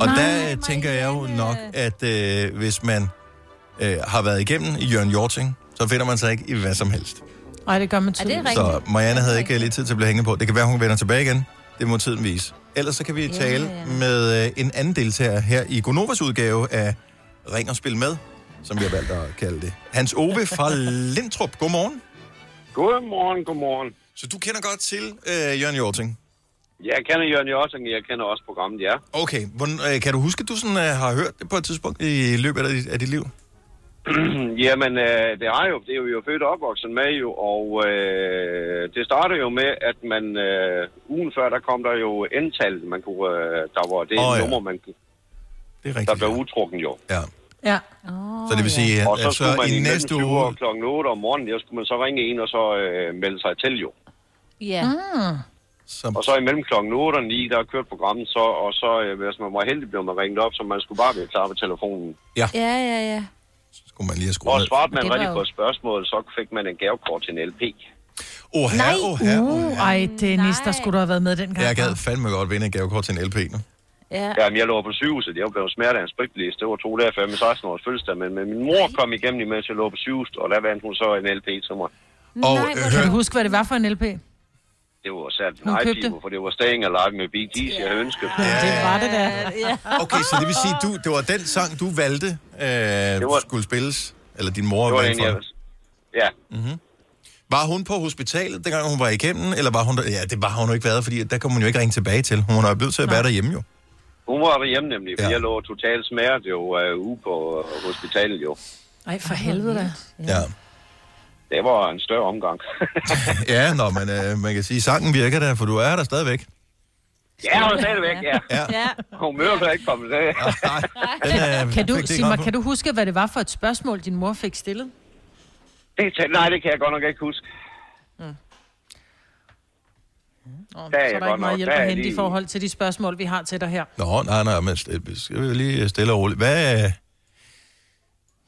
Og Nej, der tænker jeg jo nok, at øh, hvis man øh, har været igennem i Jørgen Hjorting, så finder man sig ikke i hvad som helst. Nej, det gør man tydeligt. Så Marianne havde ikke lige tid til at blive hængende på. Det kan være, hun vender tilbage igen. Det må tiden vise. Ellers så kan vi tale med øh, en anden deltager her i Gonovas udgave af Ring og Spil Med, som vi har valgt at kalde det. Hans Ove fra Lindtrup. Godmorgen. Godmorgen, godmorgen. Så du kender godt til øh, Jørgen Hjorting? Jeg kender Jørgen Jørting, jeg kender også programmet, ja. Okay, Hvordan, øh, kan du huske, at du sådan, øh, har hørt det på et tidspunkt i løbet af dit, af dit liv? Jamen, øh, det er jo, det er jo, jo født og opvokset med jo, og øh, det starter jo med, at man øh, ugen før, der kom der jo endtal, man kunne, øh, der var det oh, ja. nummer, man kunne, det er rigtigt, der blev udtrukken jo. Ja. Ja. Oh, Så det vil sige, og så at så skulle man i næste uge... kl. 8 om morgenen, der skulle man så ringe ind og så øh, melde sig til jo. Ja. Mm. Som... Og så imellem kl. 8 og 9, der kørte programmet så, og så, øh, hvis man var heldig, blev man ringet op, så man skulle bare være klar ved telefonen. Ja. Ja, ja, ja. Skulle man lige have skruet Og ned. svarede man rigtig jo- på et spørgsmål, så fik man en gavekort til en LP. Åh, her, åh, her, åh, Uh, her. ej, Dennis, der skulle du have været med dengang. Jeg gad fandme godt vinde en gavekort til en LP nu. Ja. Jamen, jeg lå på sygehuset. Jeg blev smertet af en spritbilist. Det var to dage før med 16 års fødselsdag. Men, men min mor kom igennem, imens jeg lå på sygehuset, og der vandt hun så en LP til mig. Og, Nej, hvor- Kan du huske, hvad det var for en LP? Det var særligt en Hun købte- for det var Staying Alive med Bee Gees, jeg havde ønsket. Det var det da. Ja. Okay, så det vil sige, du, det var den sang, du valgte, øh, var- skulle spilles? Eller din mor Det var valgte den, for jeg... Ja, Mm-hmm. Var hun på hospitalet, dengang hun var igennem, eller var hun der? Ja, det var hun jo ikke været, fordi der kunne man jo ikke ringe tilbage til. Hun var nødt til at være derhjemme jo. hun var derhjemme nemlig, for jeg lå totalt smertet jo uh, ude på uh, hospitalet jo. Ej, for helvede da. Ja. Det var en større omgang. Ja, nå, men øh, man kan sige, sangen virker der, for du er der stadigvæk. ja, hun er stadigvæk, ja. Ja. ja. Hun møder kan ikke komme til. Den, øh, Kan du, sig mig, kan du huske, hvad det var for et spørgsmål, din mor fik stillet? Det, nej, det kan jeg godt nok ikke huske. Nå, Der er så jeg er der ikke meget hjælp at hente i forhold til de spørgsmål, vi har til dig her. Nå, nej, nej, men skal vi lige stille og roligt. Hvad...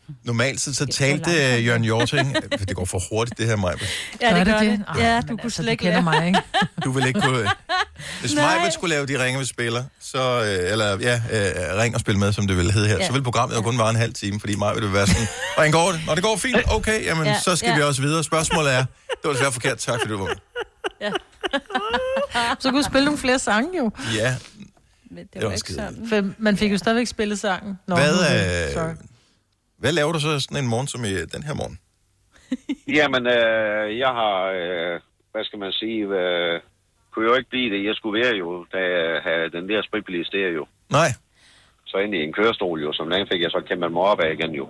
øh, Normalt så, så talte øh, Jørgen Jorting... Det går for hurtigt, det her, Maja. Ja, det det gør det? det. Ej, Ja, du kunne altså, slet du ikke lære. mig, ikke? Du vil ikke kunne... Hvis Nej. Maja skulle lave de ringer, vi spiller, så, øh, eller ja, øh, ring og spil med, som det ville hedde her, Ja. så vil programmet jo kun vare en halv time, fordi Maja vil være sådan, hvordan går det? Når det går fint, okay, jamen Ja, så skal ja. vi også videre. Spørgsmålet er, det var desværre forkert, tak fordi du var med. Så kunne du spille nogle flere sange jo. Ja, Men det Det var var ikke sådan. For man fik jo stadigvæk spillet sangen. Nå, hvad, øh, Sorry. Hvad laver du så sådan en morgen som i den her morgen? Jamen, øh, jeg har, øh, hvad skal man sige, øh, kunne jo ikke blive det. Jeg skulle være jo, da jeg havde den der spritbilist der jo. Nej. Så ind i en kørestol jo, som den fik jeg så kæmpet mig op af igen jo.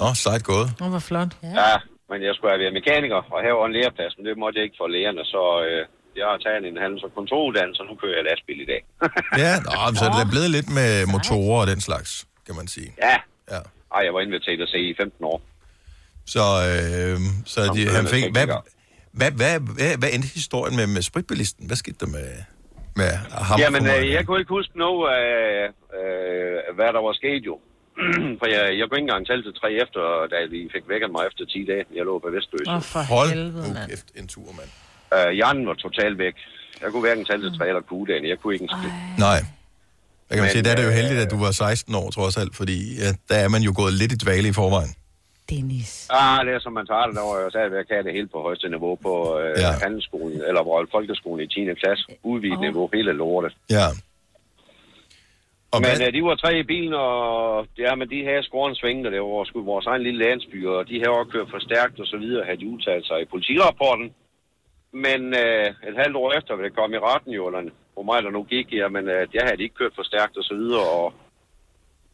Nå, sejt gået. Åh, hvor flot. Ja. ja, men jeg skulle have været mekaniker og have en læreplads, men det måtte jeg ikke for lærerne, så øh, Jeg har taget en handels- og kontoruddannelse, og nu kører jeg lastbil i dag. Ja, nå, så er det blevet lidt med motorer og den slags, kan man sige. Ja. ja. Ej, jeg var inviteret at se i 15 år. Så, øh, så de, han fik... Hvad, hvad, hvad, hvad, hvad endte historien med, med spritbilisten? Hvad skete der med, med ham? Jamen, øh, jeg kunne ikke huske noget af, øh, hvad der var sket jo. For jeg, jeg kunne ikke engang tælle til tre efter, da de fik vækket mig efter 10 dage. Jeg lå på Vestløs. Åh, for Hold helvede, mand. kæft, en tur, mand. Øh, hjernen var totalt væk. Jeg kunne hverken tælle til tre eller kugedagen. Jeg kunne ikke en skid. Nej. Der kan man Men, sige, der er det jo øh, heldigt, at du var 16 år, trods alt, fordi ja, der er man jo gået lidt i dvale i forvejen. Dennis. Ah, det er som man tager det. Der var jeg stadigvæk have det helt på højeste niveau på øh, Ja. handelsskolen, eller på folkeskolen i 10. klasse. Udvidet Åh. niveau, hele lortet. Ja. Og men hvad, øh, de var tre i bilen, og ja, men de havde skåren svingende. Det var sgu vores egen lille landsby, og de havde også kørt for stærkt og så videre, havde de udtalt sig i politirapporten. Men øh, et halvt år efter, det kom i retten jo, eller hvor mig der nu gik, jamen, øh, der havde de ikke kørt for stærkt og så videre, og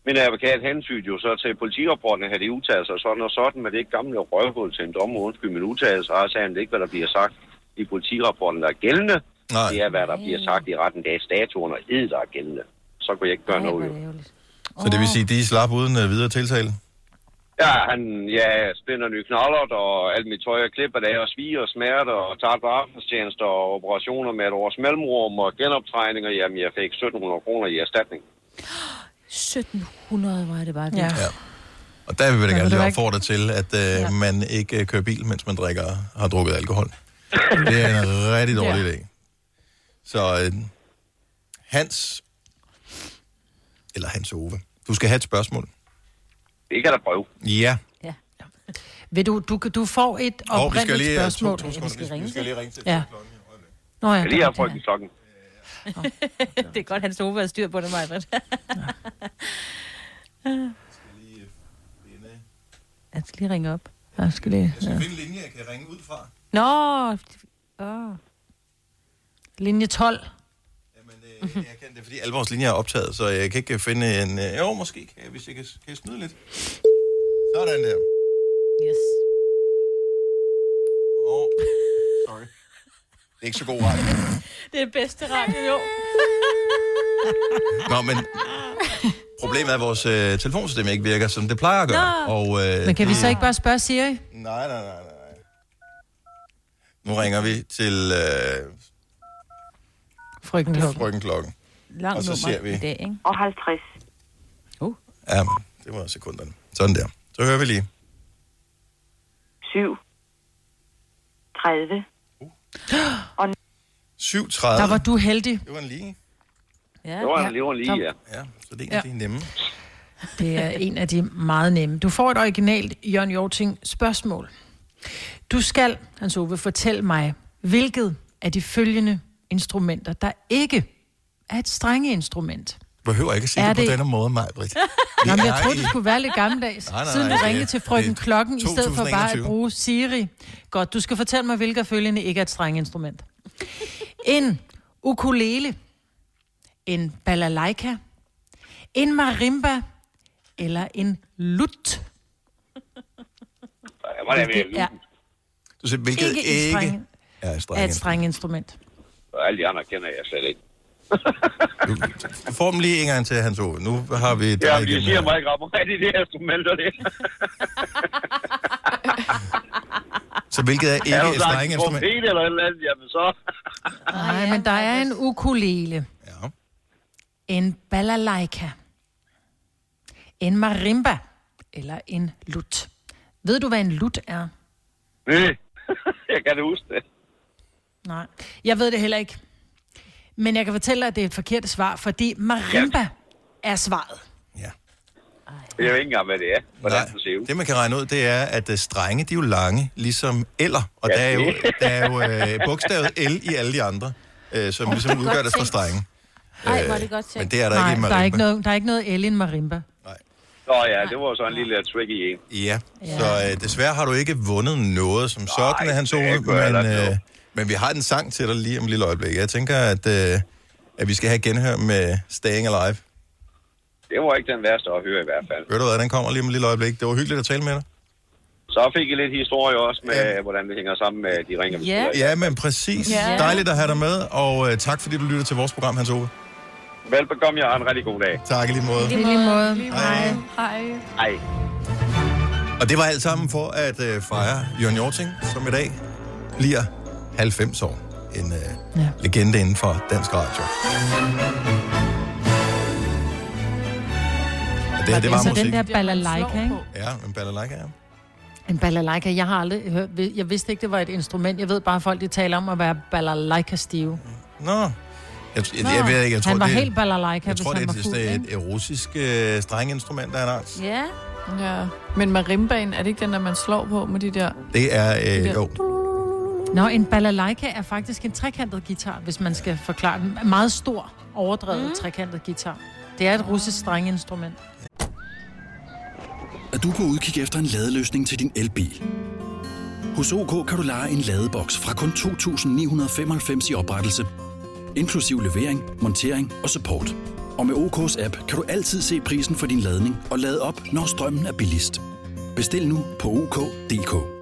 min advokat hensyn jo så til politirapporten, havde de udtalt sig sådan og sådan, men det er ikke gamle røvhul til en dommer, undskyld min udtalelse, og så sagde han det er ikke, hvad der bliver sagt i politirapporten, der er gældende. Nej. Det er, hvad der bliver sagt i retten, det er statuen og ed, der er gældende. Så kunne jeg ikke gøre noget jo. så det vil sige, de slap uden uh, videre tiltale? Ja, han ja, spænder nye knoller, og alt mit tøj er klippet af, og sviger og smerte, og tager på arbejdstjenester og operationer med et års mellemrum og genoptræninger. Jamen, jeg fik 1700 kroner i erstatning. 1700 var det bare det. Ja. Og der vil vi da gerne lige opfordre til, at uh, ja. man ikke uh, kører bil, mens man drikker har drukket alkohol. Det er en rigtig dårlig Ja. idé. Så uh, Hans, eller Hans Ove, du skal have et spørgsmål. Det kan der prøve. Ja. Vil du, du, du får et oprindeligt skal lige, spørgsmål. to- to sekunder. Vi skal- vi skal lige ringe til Ja. Nå ja, Jeg lige har det er frygten klokken. det er godt, han stod og styr på det, mig. Jeg skal lige ringe op. Jeg skal lige... Ja. finde linje, jeg kan ringe ud fra. Nå, åh. Linje 12. Jeg kan det, er fordi alle vores linjer er optaget, så jeg kan ikke finde en... øh, Jo, måske kan jeg, hvis jeg kan, kan jeg snyde lidt. Sådan der. Yes. Oh, sorry. Det er ikke så god radio. Det er bedste radio, jo. Nå, men problemet er, at vores øh, telefonsystem ikke virker, som det plejer at gøre. Nå. Og, øh, Men kan vi så ikke bare spørge Siri? Nej, nej, nej, nej. Nu ringer vi til øh, Frøken Klokken. frøken Klokken. Lang Og så ser vi- i dag, ikke? Og 50. Ja, det var sekunderne. Sådan der. Så hører vi lige. 7. 30. 7.30. Der var du heldig. Det var en lige. Ja. Det var en, det var en lige, ja. Ja, så det er en af Ja. de nemme. Det er en af de meget nemme. Du får et originalt Jørgen Jorting spørgsmål. Du skal, Hans Ove, fortælle mig, hvilket af de følgende instrumenter, der ikke er et strengeinstrument. Du behøver ikke at sige Er det, på det- denne måde, Majbrit. Nå, men jeg troede, i- det skulle være lidt gammeldags. Nej, nej, Siden du det- ringede til frøken det Klokken, i stedet for bare at 2021. bruge Siri. Godt, du skal fortælle mig, hvilket af følgende ikke er et strengeinstrument. En ukulele, en balalaika, en marimba eller en lut. Det Hvilket er Du siger, hvilket ikke, er et et streng. strengeinstrument. Og alle de andre kender jeg slet ikke. Du får dem lige en gang til, Hans Ove. Nu har vi dig Ja, de igennem siger her. mig ikke ret meget, de der instrumenter, det. Så hvilket er ikke er et du strengeinstrument? trompet eller et eller andet, jamen så... Nej, men der er en ukulele. Ja. En balalaika. En marimba. Eller en lut. Ved du, hvad en lut er? Nej, jeg kan det huske det. Nej. Jeg ved det heller ikke. Men jeg kan fortælle dig, at det er et forkert svar, fordi marimba er svaret. Jeg ved ikke engang, hvad det er. Hvordan det ser ud. Det, man kan regne ud, det er, at uh, strenge, de er jo lange, ligesom eller. Og Ja, der er jo, det- der er jo uh, bogstavet L i alle de andre, uh, som ligesom udgør fra tænkt. strenge. Ej, hvor er det godt Men tænkt. det er der Nej, ikke i der er ikke marimba. noget, der er ikke noget el i en marimba. Nå ja, det var så en lille tricky en. Ja, så uh, desværre har du ikke vundet noget som sådan, Nej, Hans jeg men, uh, men vi har en sang til dig lige om et lille øjeblik. Jeg tænker, at, uh, at vi skal have genhør med Staying Alive. Det var ikke den værste at høre i hvert fald. Ved du hvad, den kommer lige om et lille øjeblik. Det var hyggeligt at tale med dig. Så fik I lidt historie også med, ja. hvordan det hænger sammen med de ringer, vi Ja, men præcis. Ja. Dejligt at have dig med, og uh, tak fordi du lytter til vores program, Hans Ove. Velbekomme, jeg har en rigtig god dag. Tak i lige måde. I lige måde. Hej. Hej. Hej. Og det var alt sammen for at uh, fejre Jørgen Jorting, som i dag bliver 90 år. En uh, ja. legende inden for dansk radio. Og det her, det var så musik. den der balalaika, ikke? Ja, en balalaika, ja. En balalaika, jeg har aldrig hørt, jeg vidste ikke, det var et instrument. Jeg ved bare, at folk de taler om at være balalaika-stive. Nå. Jeg, jeg, jeg, jeg ved ikke, jeg tror, han var det, helt balalaika, jeg tror, det han er var et, fuld, det er et, et russisk øh, strengeinstrument af en art. Ja. Ja. Men marimbaen, er det ikke den, der man slår på med de der... Det er, øh, der- jo, Nå, en balalaika er faktisk en trekantet guitar, hvis man skal forklare den. Meget stor, overdrevet mm. trekantet guitar. Det er et russisk strengeinstrument. Er du på udkig efter en ladeløsning til din elbil? Hos OK kan du lege en ladeboks fra kun 2.995 i oprettelse, inklusiv levering, montering og support. Og med OK's app kan du altid se prisen for din ladning og lade op, når strømmen er billigst. Bestil nu på OK.dk.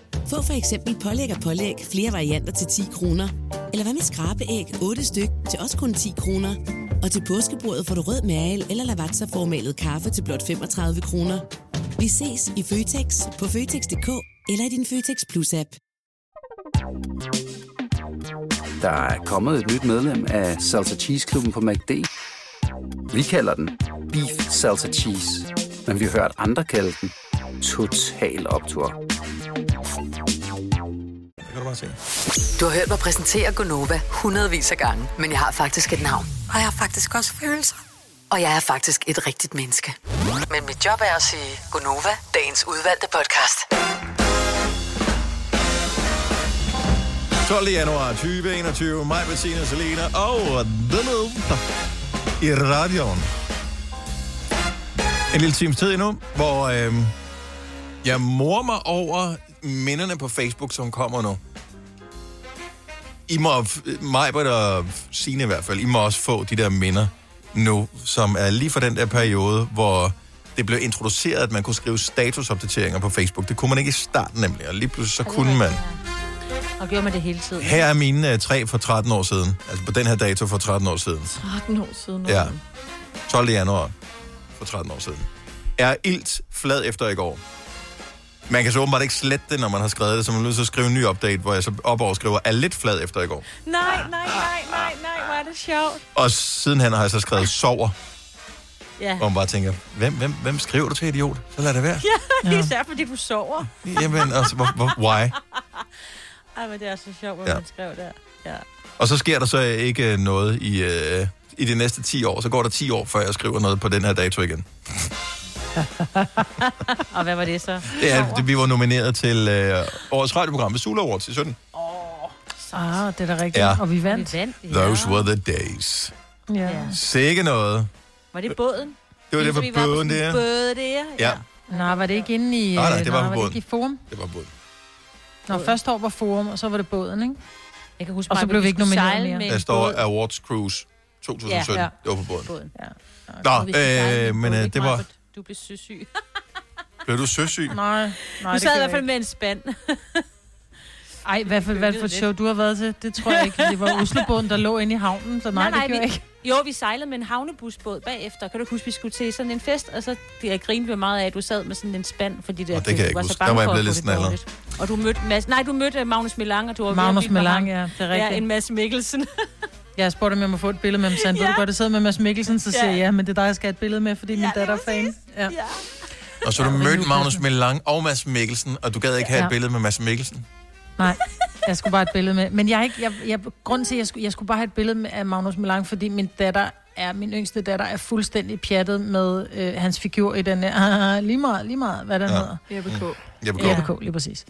Få for eksempel pålæg og pålæg flere varianter til 10 kroner. Eller hvad med skrabeæg 8 styk til også kun 10 kroner. Og til påskebordet får du rød mal eller lavatserformalet kaffe til blot 35 kroner. Vi ses i Føtex på Føtex.dk eller i din Føtex Plus-app. Der er kommet et nyt medlem af Salsa Cheese Klubben på MACD. Vi kalder den Beef Salsa Cheese, men vi har hørt andre kalde den Total Optor. Du bare se. Du har hørt mig præsentere Gonova hundredvis af gange, men jeg har faktisk et navn. Og jeg har faktisk også følelser. Og jeg er faktisk et rigtigt menneske. Men mit job er at sige Gonova, dagens udvalgte podcast. 12. januar 2021. Mig, Bettina, Selena og The Loop i radioen. En lille times tid endnu, hvor øh, jeg morer mig over minderne på Facebook, som kommer nu. I må, mig og Signe i hvert fald, I må også få de der minder nu, som er lige for den der periode, hvor det blev introduceret, at man kunne skrive statusopdateringer på Facebook. Det kunne man ikke i starten nemlig, og lige pludselig så kunne man. Og gjorde man det hele tiden. Her er mine uh, tre for 13 år siden. Altså på den her dato for 13 år siden. 13 år siden. Ja. 12. januar for 13 år siden. Er ilt flad efter i går. Man kan så åbenbart ikke slette det, når man har skrevet det, så man er nødt til at skrive en ny update, hvor jeg så op over skriver, er lidt flad efter i går. Nej, nej, nej, nej, nej, hvor er det sjovt. Og sidenhen har jeg så skrevet sover, Ja. hvor man bare tænker, hvem, hvem, hvem skriver du til, idiot? Så lad det være. Ja, især fordi du sover. Jamen, altså, hvor, hvor, why? Ej, men det er så sjovt, hvad Ja. man skrev der. Ja. Og så sker der så ikke noget i, øh, i de næste 10 år. Så går der 10 år, før jeg skriver noget på den her dato igen. Og hvad var det så? Det er, det, vi var nomineret til øh, årets radioprogram ved Sula Awards i 17. Ah, det er da rigtigt. Ja. Og vi vandt. Vi vandt, ja. Those were the days. Ja. Sikke noget. Var det båden? Det var det Ligesom på vi var båden sådan en der. Båd der. Ja, Nej, var det ikke inde i... Nej, nej, det øh, var på var det båden. ikke i forum? det var båden. Nå, første år var forum, og så var det båden, ikke? Jeg kan huske, Og så blev vi ikke nomineret mere. Der står. Awards Cruise 2017. Ja, ja. Det var på båden. båden. Ja. Nå, øh, men øh, det var... Du blev søsyg. Blev du søsyg? Nej, nej, Du sad i hvert fald med en spand. Ej, hvad for, hvad for et show du har været til? Det tror jeg ikke. Det var Oslobåden, der lå inde i havnen, så nej, nej, det gjorde vi, jeg ikke. Jo, vi sejlede med en havnebusbåd bagefter. Kan du huske, vi skulle til sådan en fest? Og så jeg grinede vi meget af, at du sad med sådan en spand, fordi det, Nå, det kan jeg var huske. så bange Der var jeg blevet lidt dårligt. Og du mødte Mads, nej, du mødte Magnus Milang, og du var Magnus. Milang, ja, det er Ja, rigtigt. en Mads Mikkelsen. Jeg spurgte, om jeg må få et billede med ham, så han ja. ved du godt, jeg sidder med Mads Mikkelsen, så siger Ja. jeg, ja, men det er dig, jeg skal have et billede med, fordi min datter er fan. Ja. Og så du Ja, mødte nu- Magnus Melang og Mads Mikkelsen, og du gad ikke have et Ja. billede med Mads Mikkelsen? Nej, jeg skulle bare have et billede med. Men jeg er ikke, jeg, jeg, grunden til, at jeg skulle, jeg skulle bare have et billede med, af Magnus Milang, fordi min datter er, min yngste datter er fuldstændig pjattet med øh, hans figur i den her, ah, lige meget, lige meget, hvad den Ja. hedder. Jeppe K. Jeppe K. Jeppe K, lige præcis.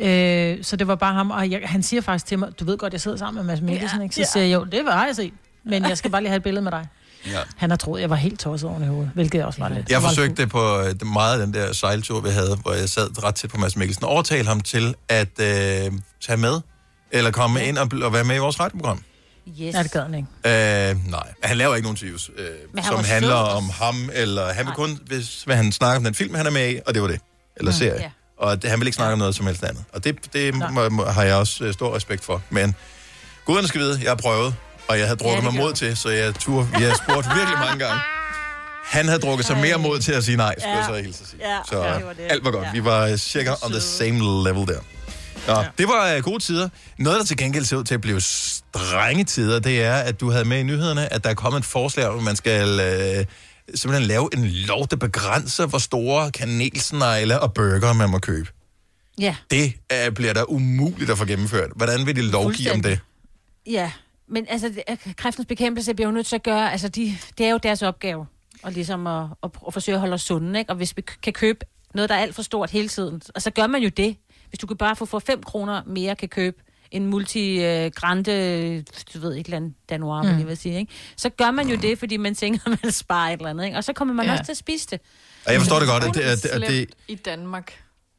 Øh, så det var bare ham, og jeg, han siger faktisk til mig, du ved godt, jeg sidder sammen med Mads Mikkelsen, Ja, ikke? Så ja. siger jeg, jo, det har jeg set, men jeg skal bare lige have et billede med dig. Ja. Han har troet, jeg var helt tosset oven i hovedet, hvilket jeg også var lidt. Jeg var forsøgte det på øh, det- meget af den der sejltur, vi havde, hvor jeg sad ret tæt på Mads Mikkelsen, og overtale ham til at øh, tage med, eller komme ind og, og være med i vores radioprogram. Yes. Ja, det gør han ikke. Øh, nej, han laver ikke nogen interviews, øh, han som var handler sød. om ham, eller han vil kun, hvis hvad han snakker om den film, han er med i, og det var det. Eller Mm. serie. Ja. Og det, han vil ikke snakke om noget som helst andet. Og det, det må, må, har jeg også øh, stor respekt for. Men guderne skal vide, jeg har prøvet, og jeg havde drukket det mig mod til, så jeg turde, vi har spurgt virkelig mange gange. Han havde drukket sig mere mod til at sige nej, skulle Ja. jeg så hilse at sige. Ja, Så ja, det var det. alt var godt. Ja. Vi var øh, cirka on the same level der. Nå, ja. det var uh, gode tider. Noget, der til gengæld ser ud til at blive strenge tider, det er, at du havde med i nyhederne, at der er kommet et forslag om, at man skal uh, simpelthen lave en lov, der begrænser, hvor store kanelsnegle og burger man må købe. Ja, Det uh, bliver da umuligt at få gennemført. Hvordan vil de lovgive om det? ja. Men altså, er- kræftens bekæmpelse bliver jo nødt til at gøre, altså de, det er jo deres opgave, og ligesom at, at, at forsøge at holde os sunde, ikke? Og hvis vi kan købe noget, der er alt for stort hele tiden, og så gør man jo det. Hvis du kan bare få for 5 kroner mere, kan købe en multi-grande, du ved ikke, land Danois, mm. jeg vil sige, ikke? Så gør man jo det, fordi man tænker, at man sparer et eller andet, ikke? Og så kommer man Ja. ja. også til at spise det. Og jeg forstår det godt, at det, er, det, at det, slemt i Danmark.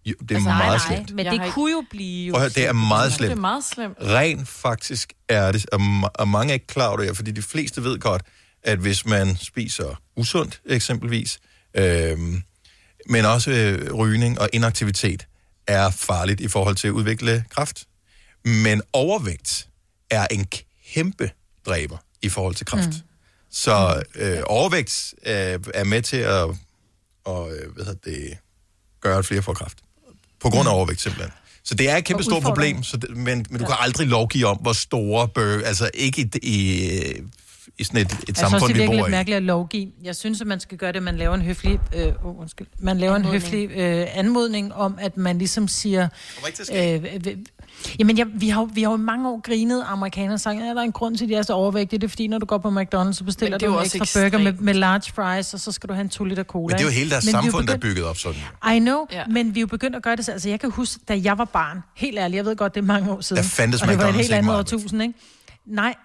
jo, det er altså, nej, meget nej, slemt. men Jeg det ikke- kunne jo blive jo... Prøv det er meget Det er slemt. meget slemt. Rent faktisk er det, og, og mange er ikke klar over det, fordi de fleste ved godt, at hvis man spiser usundt eksempelvis, øhm, men også øh, rygning og inaktivitet, er farligt i forhold til at udvikle kræft. Men overvægt er en kæmpe dræber i forhold til kræft. Mm. Så øh, overvægt øh, er med til at og, øh, hvad hedder det, gøre, at flere får kræft. På grund af overvægt simpelthen. Så det er et kæmpe stort problem, så det, men, men du kan aldrig lovgive om, hvor store bør, altså ikke i, i, i sådan et, et Jeg synes også, samfund, det er vi virkelig bor lidt i. mærkeligt at lovgive. Jeg synes, at man skal gøre det, man laver en høflig, øh, oh, undskyld, man laver anmodning. en høflig øh, anmodning om, at man ligesom siger... Øh, jamen, jeg, vi, har, jo- vi har jo i mange år grinet amerikanere og sagt, ja, der er en grund til, at de er så overvægtige. Det er fordi, når du går på McDonald's, så bestiller er du en også ekstra burger med, med large fries, og så skal du have en 2 liter cola. Men det er jo hele deres Men er samfund, der er begyndt- bygget op sådan. I know, Ja. ja. men vi er jo begyndt at gøre det. så- Altså, jeg kan huske, da jeg var barn, helt ærligt, jeg ved godt, det er mange år siden. Der fandtes og det var et helt andet årtusind, ikke? Nej,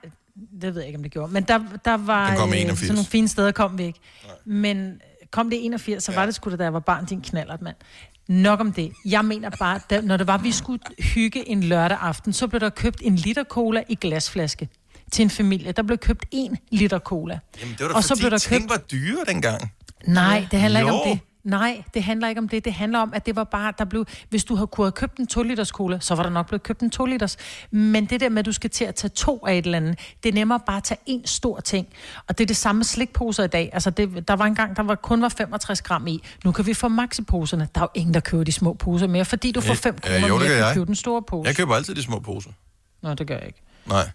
det ved jeg ikke, om det gjorde. Men der, der var øh, 81. sådan nogle fine steder, kom vi ikke. Men kom det i 81, så var det sgu da, da jeg var barn, din knallert, mand. Nok om det. Jeg mener bare, da, når det var, vi skulle hygge en lørdag aften, så blev der købt en liter cola i glasflaske til en familie. Der blev købt en liter cola. Jamen, det var da Og så fordi blev der ting købt- var dyre dengang. Nej, det handler ikke om Jo. det. Nej, det handler ikke om det. Det handler om, at det var bare, der blev, hvis du havde kunne have købt en 2 liters cola, så var der nok blevet købt en 2 liters. Men det der med, at du skal til at tage to af et eller andet, det er nemmere bare at tage en stor ting. Og det er det samme med slikposer i dag. Altså, det, der var en gang, der var, kun var 65 gram i. Nu kan vi få maxiposerne. Der er jo ingen, der køber de små poser mere, fordi du får 5 Øh, kroner jo, det mere, jeg. købe den store pose. Jeg køber altid de små poser. Nå, det gør jeg ikke. Nej.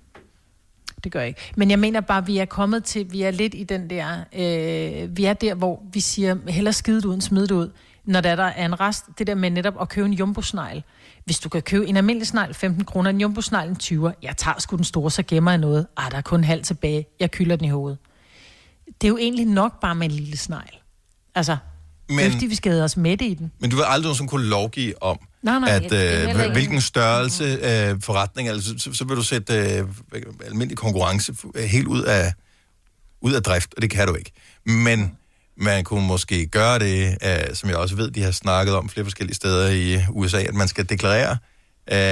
Det gør jeg ikke. Men jeg mener bare, vi er kommet til, vi er lidt i den der, øh, vi er der, hvor vi siger, hellere skide det ud, end smide det ud. Når der, der er en rest, det der med netop at købe en jumbo-snegl. Hvis du kan købe en almindelig snegl, 15 kroner, en jumbo-snegl, en 20'er. Jeg tager sgu den store, så gemmer jeg noget. Ah, der er kun halv tilbage. Jeg kylder den i hovedet. Det er jo egentlig nok bare med en lille snegl. Altså, Men- fordi vi skal os med i den. Men du vil aldrig nogensinde kunne lovgive om, Nej, nej, at øh, hvilken størrelse øh, forretning, altså, så, så vil du sætte øh, almindelig konkurrence øh, helt ud af, ud af drift, og det kan du ikke. Men man kunne måske gøre det, øh, som jeg også ved, de har snakket om flere forskellige steder i USA, at man skal deklarere øh,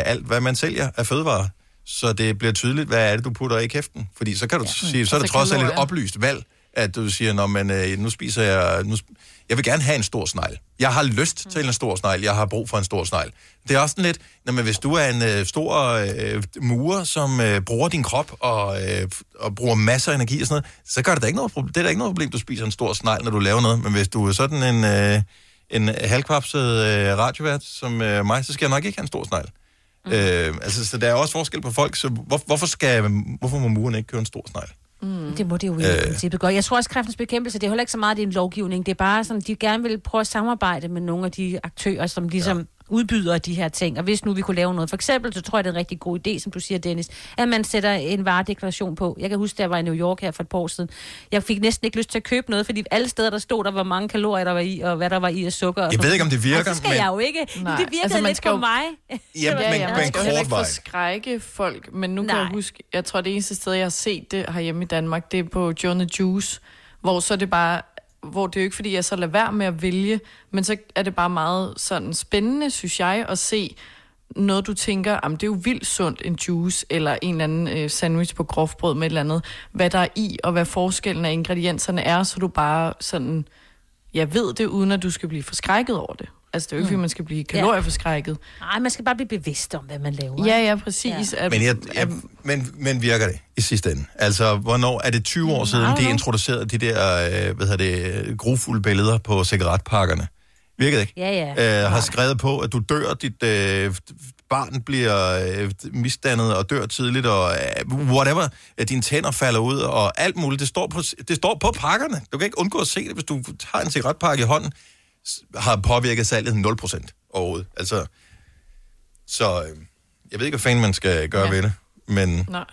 alt, hvad man sælger af fødevarer, så det bliver tydeligt, hvad er det, du putter i kæften. Fordi så kan du ja, sige, så er det trods alt et oplyst valg, at du siger, når man, øh, nu spiser jeg, nu, sp- jeg vil gerne have en stor snegl. Jeg har lyst til en stor snegl, jeg har brug for en stor snegl. Det er også sådan lidt, man, hvis du er en øh, stor øh, murer, som øh, bruger din krop og, øh, og bruger masser af energi og sådan noget, så gør det da ikke noget problem. Det er da ikke noget problem, du spiser en stor snegl, når du laver noget. Men hvis du er sådan en, øh, en halvkvapset øh, radiovært som øh, mig, så skal jeg nok ikke have en stor snegl. Mm. Øh, altså, så der er også forskel på folk, så hvor, hvorfor, skal, hvorfor må muren ikke købe en stor snegl? Mm. Det må det jo i Øh. princippet godt. Jeg tror også, kræftens bekæmpelse, det er heller ikke så meget, det er en lovgivning. Det er bare sådan, de gerne vil prøve at samarbejde med nogle af de aktører, som ligesom udbyder af de her ting. Og hvis nu vi kunne lave noget, for eksempel, så tror jeg, det er en rigtig god idé, som du siger, Dennis, at man sætter en varedeklaration på. Jeg kan huske, da jeg var i New York her for et par år siden. Jeg fik næsten ikke lyst til at købe noget, fordi alle steder, der stod, der hvor mange kalorier der var i, og hvad der var i af sukker. Og Jeg sådan ved ikke, om det virker, Og så skal men- jeg jo ikke. Nej, Det virkede altså, man lidt skal på mig. Ja, Ja, men, ja, men man skal jo heller ikke forskrække folk, men nu kan Nej. jeg huske, jeg tror, det eneste sted, jeg har set det herhjemme i Danmark, det er på John Juice, hvor så er det bare, hvor det er jo ikke, fordi jeg så lader være med at vælge, men så er det bare meget sådan spændende, synes jeg, at se noget, du tænker, jamen, det er jo vildt sundt, en juice, eller en eller anden øh, sandwich på grofbrød med et eller andet, hvad der er i, og hvad forskellen af ingredienserne er, så du bare sådan, jeg ved det, uden at du skal blive forskrækket over det. Altså, det er jo ikke, fordi man skal blive kalorieforskrækket. Nej, man skal bare blive bevidst om, hvad man laver. Ja, ja, præcis. Ja. At, Men, jeg, jeg, men, men virker det i sidste ende? Altså, hvornår er det 20 år siden, de introducerede de der, øh, hvad hedder det, grufulde billeder på cigaretpakkerne? Virkede ikke? Ja, ja. Øh, har skrevet på, at du dør, dit øh, barn bliver øh, misdannet og dør tidligt, og øh, whatever, at dine tænder falder ud, og alt muligt. Det står, på, det står på pakkerne. Du kan ikke undgå at se det, hvis du tager en cigaretpakke i hånden, har påvirket salget 0% overhovedet. Altså, så øh, jeg ved ikke, hvad fanden man skal gøre ja. ved det, men, Nej.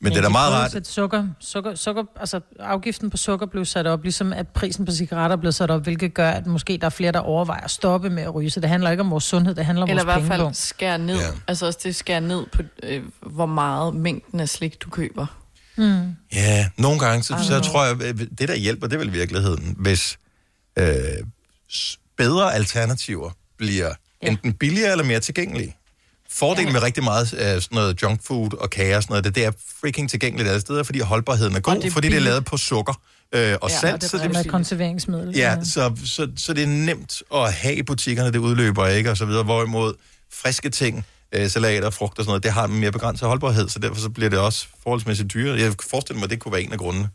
men det er da meget at rart. sætte Sukker, sukker, sukker, altså afgiften på sukker blev sat op, ligesom at prisen på cigaretter blev sat op, hvilket gør, at måske der er flere, der overvejer at stoppe med at ryge. Så det handler ikke om vores sundhed, det handler om Eller i vores hvert fald skære ned. Ja. Altså også det skære ned på, øh, hvor meget mængden af slik, du køber. Mm. Ja, nogle gange, så, I så tror jeg, at det der hjælper, det er vel i virkeligheden, hvis øh, bedre alternativer bliver ja. enten billigere eller mere tilgængelige. Fordelen ja. med rigtig meget af sådan noget junk food og kager og sådan noget, det, det er freaking tilgængeligt alle steder, fordi holdbarheden er god, det er fordi det er lavet på sukker øh, og Ja, salt. og det så er med konserveringsmiddel. Ja, så, så, så det er nemt at have i butikkerne, det udløber ikke, og så videre. Hvorimod friske ting, øh, salater, frugt og sådan noget, det har en mere begrænset holdbarhed, så derfor så bliver det også forholdsmæssigt dyrere. Jeg forestiller mig, at det kunne være en af grundene.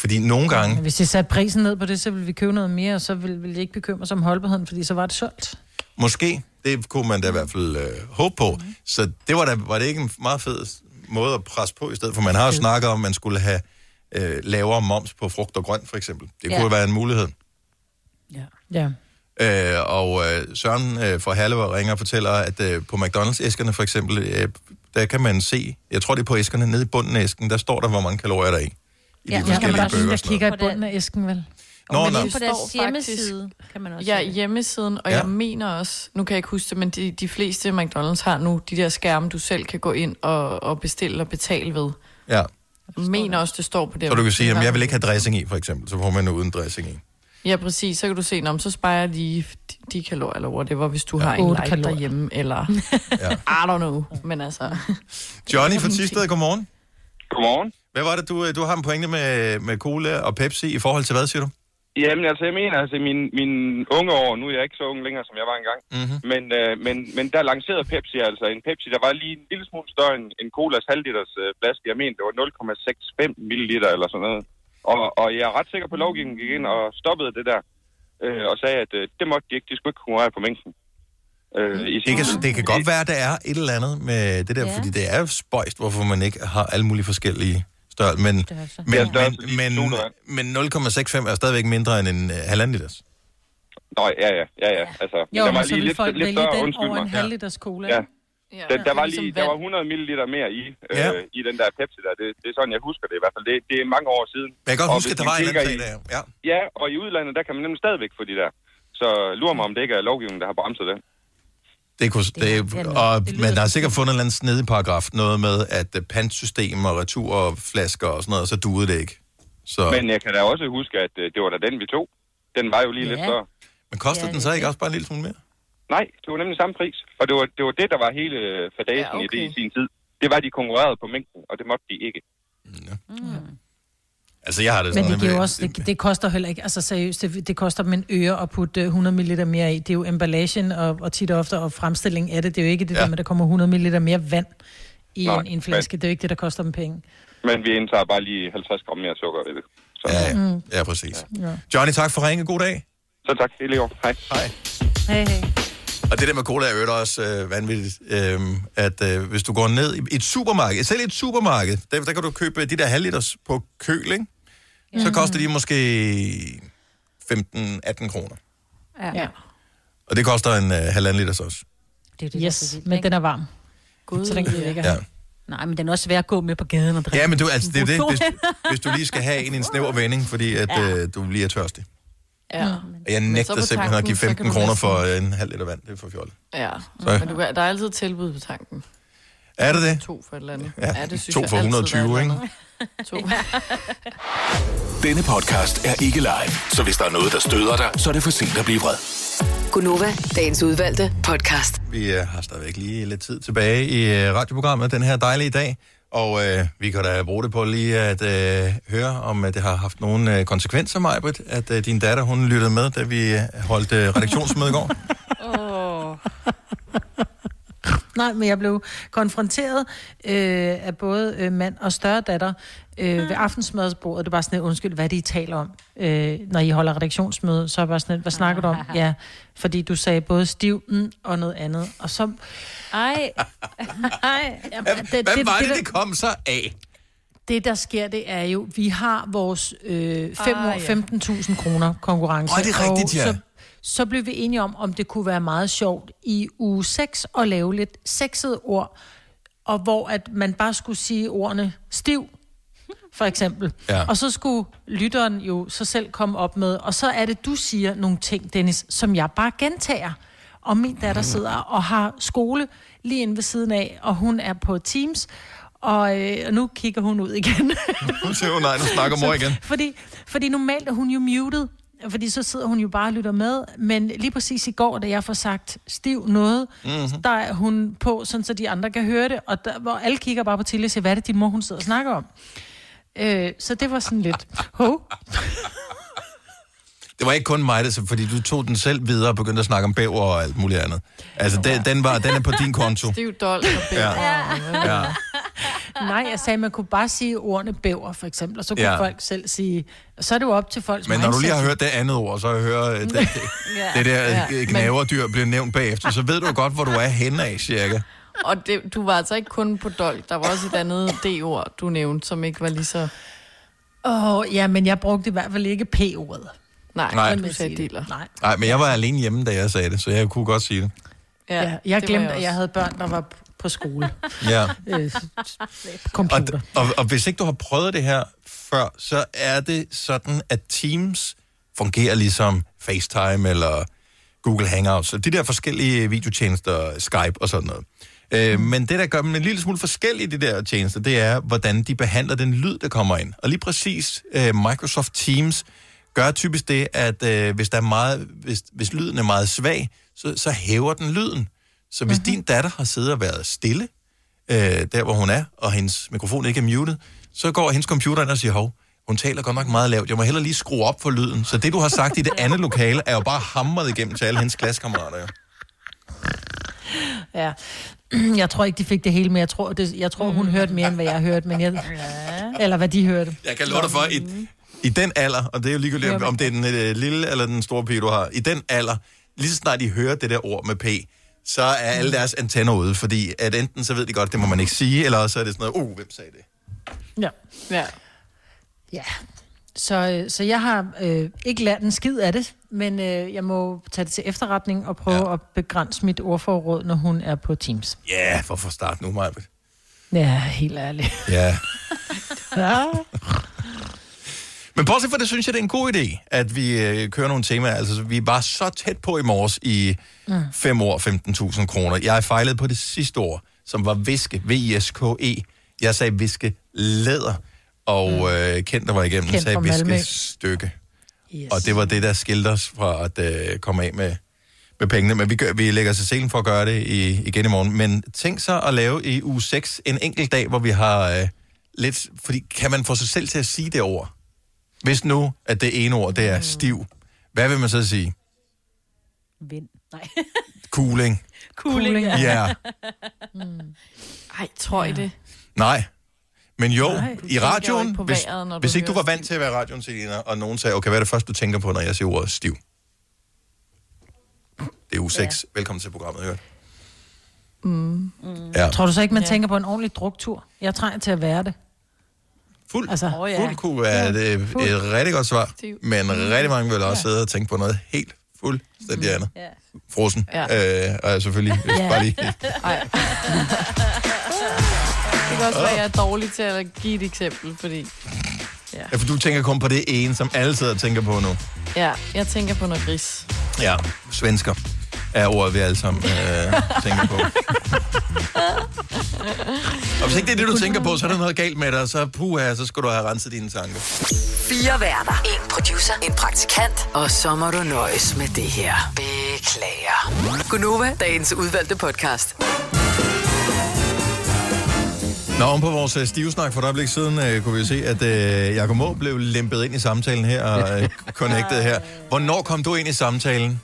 Fordi nogle gange, hvis de satte prisen ned på det, så ville vi købe noget mere, og så ville, ville de ikke bekymre sig om holdbarheden, fordi så var det solgt. måske, det kunne man da i hvert fald øh, håbe på. Mhm. Så det var da var det ikke en meget fed måde at presse på i stedet, for man har jo snakket om, at man skulle have øh, lavere moms på frugt og grønt, for eksempel. Det Ja. kunne være en mulighed. Ja. Øh, og øh, Søren øh, fra Hallever ringer og fortæller, at øh, på McDonald's-æskerne for eksempel, øh, der kan man se, jeg tror det er på æskerne, nede i bunden af æsken, der står der, hvor mange kalorier der er i. I Ja, de forskellige man bøger. sådan kigger noget. i bunden af æsken, vel? Nå, men det På deres står hjemmeside kan man også Ja, se hjemmesiden, og Ja. ja. jeg mener også, nu kan jeg ikke huske det, men de, de fleste McDonald's har nu de der skærme, du selv kan gå ind og, og bestille og betale ved. Ja. Jeg mener også, det står på det. Så du kan sige, at jeg vil ikke have dressing i, for eksempel. Så får man uden dressing i. Ja, præcis. Så kan du se, om så sparer jeg lige de, de kalorier, eller whatever, hvis du Ja. ja. har en light kalorier. derhjemme, eller Ja. I don't know. Men altså... Johnny fra Tisted, godmorgen. Godmorgen. Hvad var det, du, øh, du har en pointe med, med cola og Pepsi i forhold til hvad, siger du? Jamen, altså, jeg mener, altså, min, min unge år, nu er jeg ikke så ung længere, som jeg var engang, mm-hmm. men, øh, men, men der lancerede Pepsi altså en Pepsi, der var lige en lille smule større end en Colas halvliters øh, flaske. Jeg mener, det var 0,65 milliliter eller sådan noget. Og, og jeg er ret sikker på, at lovgivningen gik ind og stoppede det der, øh, og sagde, at øh, det måtte de ikke, de skulle ikke konkurrere på mængden. Øh, i Det kan, det kan godt være, at der er et eller andet med det der, ja. fordi det er spøjst, hvorfor man ikke har alle mulige forskellige størrelser. Men, men, men, men, men 0,65 er stadigvæk mindre end en uh, halvanden liters. Nå, ja, ja, ja, ja. Altså, Jo, der men var så lige lidt, folk lidt vælge større, den undskyld over mig. en halv liters cola. Ja. Ja. Den, der, var ligesom lige, der var 100 milliliter mere i, øh, Ja. i den der Pepsi der. Det, det er sådan, jeg husker det i hvert fald. Det, det er mange år siden. Men jeg kan godt Og huske, at der var en eller anden sag der. Ja. Ja, og i udlandet, der kan man nemlig stadigvæk få de der. Så lurer mig, om det ikke er lovgivningen, der har bremset den. Det kunne, det, og, men der er sikkert fundet en eller anden snedig paragraf, noget med, at uh, pantsystem og returflasker og sådan noget, så duede det ikke. Så, Men jeg kan da også huske, at øh, det var da den, vi tog. Den var jo lige Ja. lidt større. men koster den så ikke også bare en lille smule mere? Nej, det var nemlig samme pris. Og det var det, var det der var hele øh, fadasen ja, okay. i det i sin tid. Det var, at de konkurrerede på mængden, og det måtte de ikke. Altså, jeg har det Men sådan... det, giver også, det, det koster heller ikke, altså seriøst, det, det koster dem en øre at putte øh, 100 ml mere i. Det er jo emballagen og, og tit og ofte og fremstilling af det. Det er jo ikke det ja. Der med, at der kommer 100 ml mere vand i Nej, en, en flaske. Det er jo ikke det, der koster dem penge. Men vi indtager bare lige 50 gram mere sukker i det. Så. Ja, ja. Mm. ja, præcis. Ja. Johnny, tak for ringe. God dag. Så tak. Hele i år. Hej. Hej. Hey, hey. Og det der med cola er jo også øh, vanvittigt, øh, at øh, hvis du går ned i et supermarked, selv i et supermarked, der, der kan du købe de der halvliters på køl, ikke? Så koster de måske 15-18 kroner. Ja. ja. Og det koster en uh, halvanden liter også. Det er det, Yes, der er så vildt, men ikke? den er varm. Gud, Så den kan ikke Ja. Nej, men den er også svær at gå med på gaden og drikke. Ja, men du, altså, det er det, hvis, Hvis... du lige skal have en i en snæver vending, fordi at, Ja. ja. uh, du lige er tørstig. Ja. Og jeg nægter simpelthen at give så kan 15 du kroner for øh, en halv liter vand. Det er for fjollet. Ja, Så- men du, der er altid tilbud på tanken. Er det det? To for et eller andet. Ja, det synes to for altid, 120, der er et ikke? To. Denne podcast er ikke live, så hvis der er noget, der støder dig, så er det for sent at blive vred. Gunova, dagens udvalgte podcast. Vi øh, har stadigvæk lige lidt tid tilbage i øh, radioprogrammet den her dejlige dag, og øh, vi kan da bruge det på lige at øh, høre, om øh, det har haft nogle øh, konsekvenser, Majbrit, at øh, din datter, hun lyttede med, da vi øh, holdt øh, redaktionsmøde i går. Åh. Nej, men jeg blev konfronteret øh, af både øh, mand og større datter øh, ved aftensmadsbordet. Det var sådan, lidt, undskyld, hvad er det, I taler om? Øh, når I holder redaktionsmøde, så er jeg bare sådan, lidt, hvad snakker du om? Ja, fordi du sagde både stiv mm, og noget andet. Og så... Ej. Ej. Jamen, det, Hvad var det, der- det kom så af? Det, der sker, det er jo, vi har vores øh, 5 Ah, ja. 15.000 kroner konkurrence. Åh, det er rigtigt, og ja. Så, så blev vi enige om, om det kunne være meget sjovt i uge 6 at lave lidt sexede ord, og hvor at man bare skulle sige ordene stiv, for eksempel. Ja. Og så skulle lytteren jo så selv komme op med, og så er det, du siger nogle ting, Dennis, som jeg bare gentager. Og min datter sidder og har skole lige inde ved siden af, og hun er på Teams, og, øh, og nu kigger hun ud igen. Nu siger hun, nej, nu snakker mor igen. fordi, fordi normalt er hun jo muted, fordi så sidder hun jo bare og lytter med. Men lige præcis i går, da jeg får sagt stiv noget, Mhm. mm-hmm. der er hun på, sådan så de andre kan høre det. Og der, hvor alle kigger bare på Tilly og siger, hvad er det, din mor hun sidder og snakker om? Øh, så det var sådan lidt, ho, Det var ikke kun mig, det, fordi du tog den selv videre og begyndte at snakke om bæver og alt muligt andet. Altså, den, den, var, den er på din konto. Stiv dold og Ja. bæver. Ja. Nej, jeg sagde, man kunne bare sige ordene bæver, for eksempel, og så kunne Ja. ja. folk selv sige, så er det jo op til folks Men når du lige har hørt det andet ord, så hører øh, det, det, det der Ja. ja. gnaverdyr bliver nævnt bagefter, så ved du godt, hvor du er henne af, cirka. Og det, du var altså ikke kun på dolk. Der var også et andet D-ord, du nævnte, som ikke var lige så... Åh, oh, ja, men jeg brugte i hvert fald ikke P-ordet. Nej, Nej. du sagde dealer. Nej. Nej, men jeg var alene hjemme, da jeg sagde det, så jeg kunne godt sige det. Ja, ja, jeg glemte, at jeg havde børn, der var på skole. Ja. øh, Og, computer. og, og hvis ikke du har prøvet det her før, så er det sådan, at Teams fungerer ligesom FaceTime eller Google Hangouts, og de der forskellige videotjenester, Skype og sådan noget. Øh, Men det, der gør dem en lille smule forskellige, de der tjenester, det er, hvordan de behandler den lyd, der kommer ind. Og lige præcis øh, Microsoft Teams gør typisk det, at øh, hvis, der er meget, hvis, hvis lyden er meget svag, så, så hæver den lyden. Så hvis mm-hmm. din datter har siddet og været stille, øh, der hvor hun er, og hendes mikrofon ikke er muted, så går hendes computer ind og siger, hov, hun taler godt nok meget lavt. Jeg må hellere lige skrue op for lyden. Så det, du har sagt i det andet lokale, er jo bare hamret igennem til alle hendes klassekammerater. Jo. Ja. Jeg tror ikke, de fik det hele med. Jeg tror, det, jeg tror hun hørte mere, end hvad jeg hørte. Men jeg, eller hvad de hørte. Jeg kan love dig for, i, i den alder, og det er jo ligegyldigt, om- om det er den øh, lille eller den store pige, du har, i den alder, lige så snart de hører det der ord med P, så er alle deres antenner ude, fordi at enten så ved de godt, det må man ikke sige, eller også er det sådan noget, uh, hvem sagde det? Ja. Ja. Ja. Så, øh, så jeg har øh, ikke lært en skid af det, men øh, jeg må tage det til efterretning og prøve ja. at begrænse mit ordforråd, når hun er på Teams. Ja, yeah, hvorfor starte nu, Maja? Ja, helt ærligt. Ja. Ja. Men bortset fra det, synes jeg, det er en god idé, at vi øh, kører nogle temaer. Altså, vi var så tæt på i morges i Mm. 5 år 15.000 kroner. Jeg fejlede på det sidste år, som var viske, V-I-S-K-E. E. Jeg sagde viske læder, og mm. øh, Kent, der var igennem, Kent sagde viske stykke. Yes. Og det var det, der skilte os fra at øh, komme af med, med pengene. Men vi, gør, vi lægger os i selen for at gøre det i, igen i morgen. Men tænk så at lave i uge 6 en enkelt dag, hvor vi har øh, lidt... Fordi kan man få sig selv til at sige det ord? Hvis nu, at det ene ord, det er stiv, hvad vil man så sige? Vind. Nej. Cooling. Cooling, ja. Ja. Ej, tror I det? Nej. Men jo, Nej, i jo radioen, ikke på hvis, vejret, hvis ikke du var vant til at være i radioen, Selina, og nogen sagde, okay, hvad er det første, du tænker på, når jeg siger ordet stiv? Det er uge 6. Ja. Velkommen til programmet, hørt. Mm. Mm. Ja. Tror du så ikke, man ja. tænker på en ordentlig druktur? Jeg trænger til at være det. Fuld, altså, oh, ja. Fuld kunne være et, et, fuld. et rigtig godt svar, men Mm. rigtig mange vil også Ja. sidde og tænke på noget helt Fuldstændig andet. Ja. Frosen. Ja. Øh, og selvfølgelig Ja. bare lige... Ej. det kan også være, at jeg er dårlig til at give et eksempel, fordi... Ja, Ja, for du tænker kun på det ene, som alle sidder og tænker på nu. ja jeg tænker på noget gris. Ja, svensker er ordet, vi alle sammen øh, tænker på. Og hvis ikke det er det, du tænker på, så er der noget galt med dig, så puha, så skal du have renset dine tanker. Fire værter. En producer. En praktikant. Og så må du nøjes med det her. Beklager. Gunova, dagens udvalgte podcast. Nå, om på vores øh, stivsnak for et øjeblik siden, øh, kunne vi se, at øh, Jacob Må blev lempet ind i samtalen her og øh, connected her. Hvornår kom du ind i samtalen?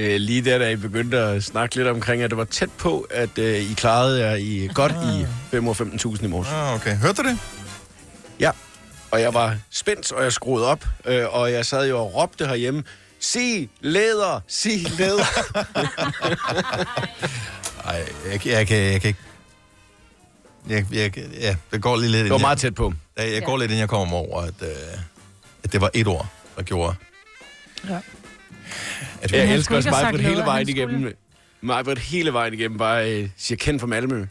Øh, lige der, da I begyndte at snakke lidt omkring, at det var tæt på, at øh, I klarede jer i, godt i 5 og 15.000 i morges. Ah, okay. Hørte du det? Ja, og jeg var spændt, og jeg skruede op, øh, og jeg sad jo og råbte herhjemme, sig læder, sig læder. Ej, jeg, jeg, kan, jeg kan ikke... Jeg, jeg, ja, det går lige lidt... Det var meget tæt på. Jeg, jeg går lidt, inden jeg kommer over, at, øh, at det var et ord, der gjorde... Ja. At Jeg Han elsker også sagt hele vejen igennem. Mig på hele vejen igennem bare øh, siger kendt fra Malmø.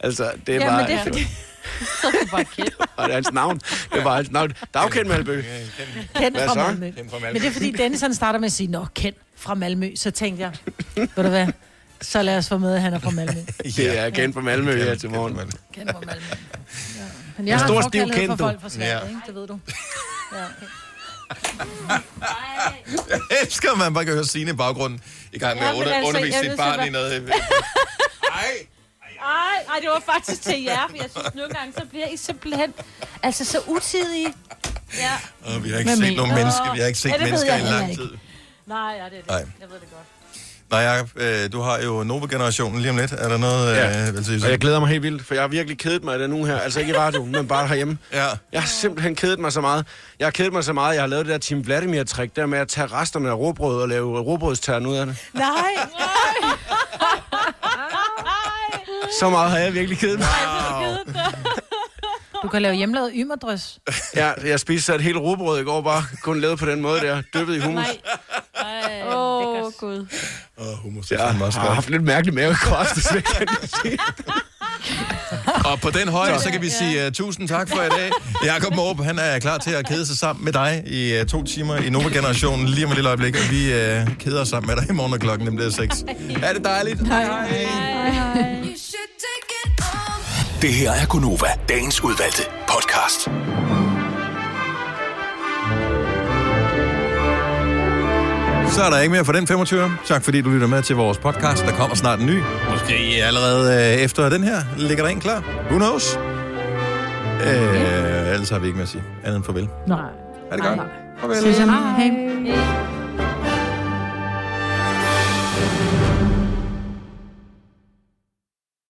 Altså, det er Ja, bare... men det er fordi... Så er bare. Og det er hans navn. Det var hans navn. Dagkendt Malmø. Kendt Hvad fra så? Malmø. Men det er fordi, Dennis han starter med at sige, Nå, kendt fra Malmø. Så tænkte jeg, ved du hvad, så lad os få med, at han er fra Malmø. Det er kendt fra Malmø her til morgen. Kendt fra Malmø. Ja. Men En jeg har stor en stiv forkærlighed kendt, for du. folk fra Sverige, Ja. ikke? Det ved du. Ja, okay. Jeg elsker, at man bare kan høre Signe i baggrunden i gang med Ja, at men under, altså, undervise jeg sit barn så, i noget. Ej, ej, det var faktisk til jer, for jeg synes nogle gange, så bliver I simpelthen altså så utidige. Ja. Og vi har ikke Hvad set nogen mennesker. Vi har ikke set mennesker i lang tid. Nej, ja, det er det. Nej. Jeg ved det godt. Nej, Jacob, øh, du har jo Nova-generationen lige om lidt. Er der noget... Ja. Øh, vel, Og jeg glæder mig helt vildt, for jeg har virkelig kedet mig af det nu her. Altså ikke i radioen, men bare herhjemme. Ja. Jeg har simpelthen kedet mig så meget. Jeg har kedet mig så meget, jeg har lavet det der Team Vladimir-trick, der med at tage resterne af råbrød og lave råbrødstern ud af det. Nej, Så meget har jeg virkelig kedet mig. Du kan lave hjemmelavet ymerdrøs. Ja, jeg spiste så et helt råbrød i går, bare kun lavet på den måde der, dyppet i hummus. Åh, oh, gud. Åh, hummus Jeg har haft lidt mærkelig mavekræft, det kan jeg sige. Og på den højde, så kan vi sige uh, tusind tak for i dag. Jakob Måb, han er klar til at kede sig sammen med dig i uh, to timer i Nova-generationen lige om et lille øjeblik. Og vi uh, keder os sammen med dig i morgen, klokken nemlig er 6. Ha' det dejligt. Hej hej. Det her er Gunova, dagens udvalgte podcast. Så er der ikke mere for den 25. Tak fordi du lytter med til vores podcast. Der kommer snart en ny. Måske allerede øh, efter den her ligger der en klar. Who knows? Øh, ellers har vi ikke mere at sige. Andet end farvel. Nej. Er det godt? Farvel. Hej. Hej.